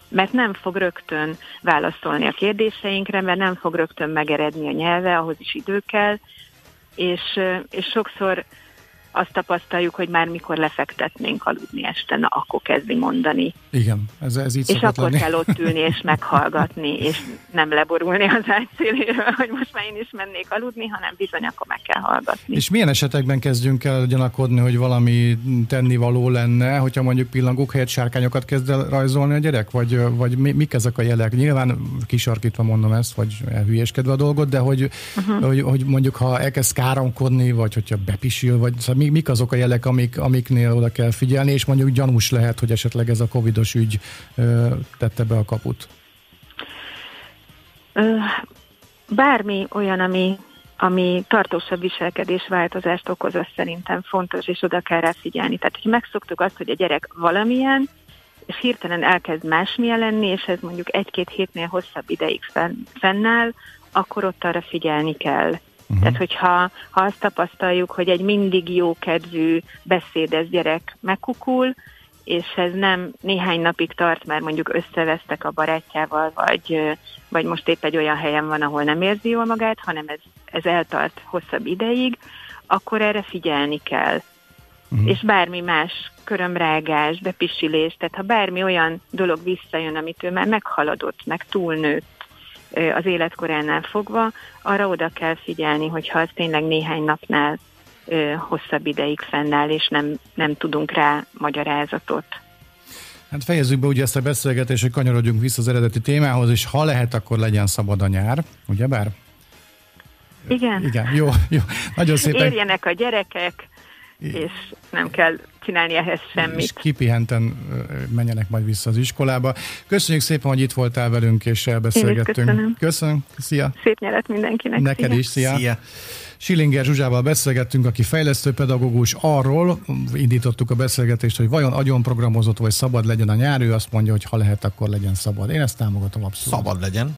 mert nem fog rögtön válaszolni a kérdéseinkre, mert nem fog rögtön megeredni a nyelve, ahhoz is idő kell, és, és sokszor azt tapasztaljuk, hogy már mikor lefektetnénk aludni este, na akkor kezdi mondani. Igen, ez, ez így És akkor lenni. kell ott ülni és meghallgatni, és nem leborulni az ágy széléről, hogy most már én is mennék aludni, hanem bizony akkor meg kell hallgatni. És milyen esetekben kezdjünk el gyanakodni, hogy valami tennivaló lenne, hogyha mondjuk pillangók helyett sárkányokat kezd el rajzolni a gyerek? Vagy, vagy mik ezek a jelek? Nyilván kisarkítva mondom ezt, vagy elhülyeskedve a dolgot, de hogy, uh-huh. hogy, hogy mondjuk ha elkezd káromkodni, vagy hogyha bepisil, vagy szóval mi, mik azok a jelek, amik, amiknél oda kell figyelni, és mondjuk gyanús lehet, hogy esetleg ez a covidos ügy ö, tette be a kaput? Bármi olyan, ami, ami tartósabb viselkedésváltozást okoz, az szerintem fontos, és oda kell rá figyelni. Tehát, hogy megszoktuk azt, hogy a gyerek valamilyen, és hirtelen elkezd másmilyen lenni, és ez mondjuk egy-két hétnél hosszabb ideig fenn, fennáll, akkor ott arra figyelni kell. Uh-huh. Tehát, hogyha ha azt tapasztaljuk, hogy egy mindig jókedvű, beszédes gyerek megkukul, és ez nem néhány napig tart, mert mondjuk összevesztek a barátjával, vagy, vagy most épp egy olyan helyen van, ahol nem érzi jól magát, hanem ez, ez eltart hosszabb ideig, akkor erre figyelni kell. Uh-huh. És bármi más, körömrágás, bepisilés, tehát ha bármi olyan dolog visszajön, amit ő már meghaladott, meg túlnőtt, az életkoránál fogva, arra oda kell figyelni, hogyha az tényleg néhány napnál hosszabb ideig fennáll, és nem, nem tudunk rá magyarázatot. Hát fejezzük be ugye ezt a beszélgetést, hogy kanyarodjunk vissza az eredeti témához, és ha lehet, akkor legyen szabad a nyár, ugyebár? Igen. Igen, jó, jó. Nagyon szépen. Érjenek a gyerekek, és nem kell csinálni ehhez semmit. És kipihenten menjenek majd vissza az iskolába. Köszönjük szépen, hogy itt voltál velünk, és elbeszélgettünk. Én köszönöm. köszönöm. Szia. Szép nyelet mindenkinek. Neked szia. is, szia. Szia. Schillinger Zsuzsával beszélgettünk, aki fejlesztő pedagógus arról, indítottuk a beszélgetést, hogy vajon agyonprogramozott vagy szabad legyen a nyár, ő azt mondja, hogy ha lehet, akkor legyen szabad. Én ezt támogatom abszolút. Szabad legyen.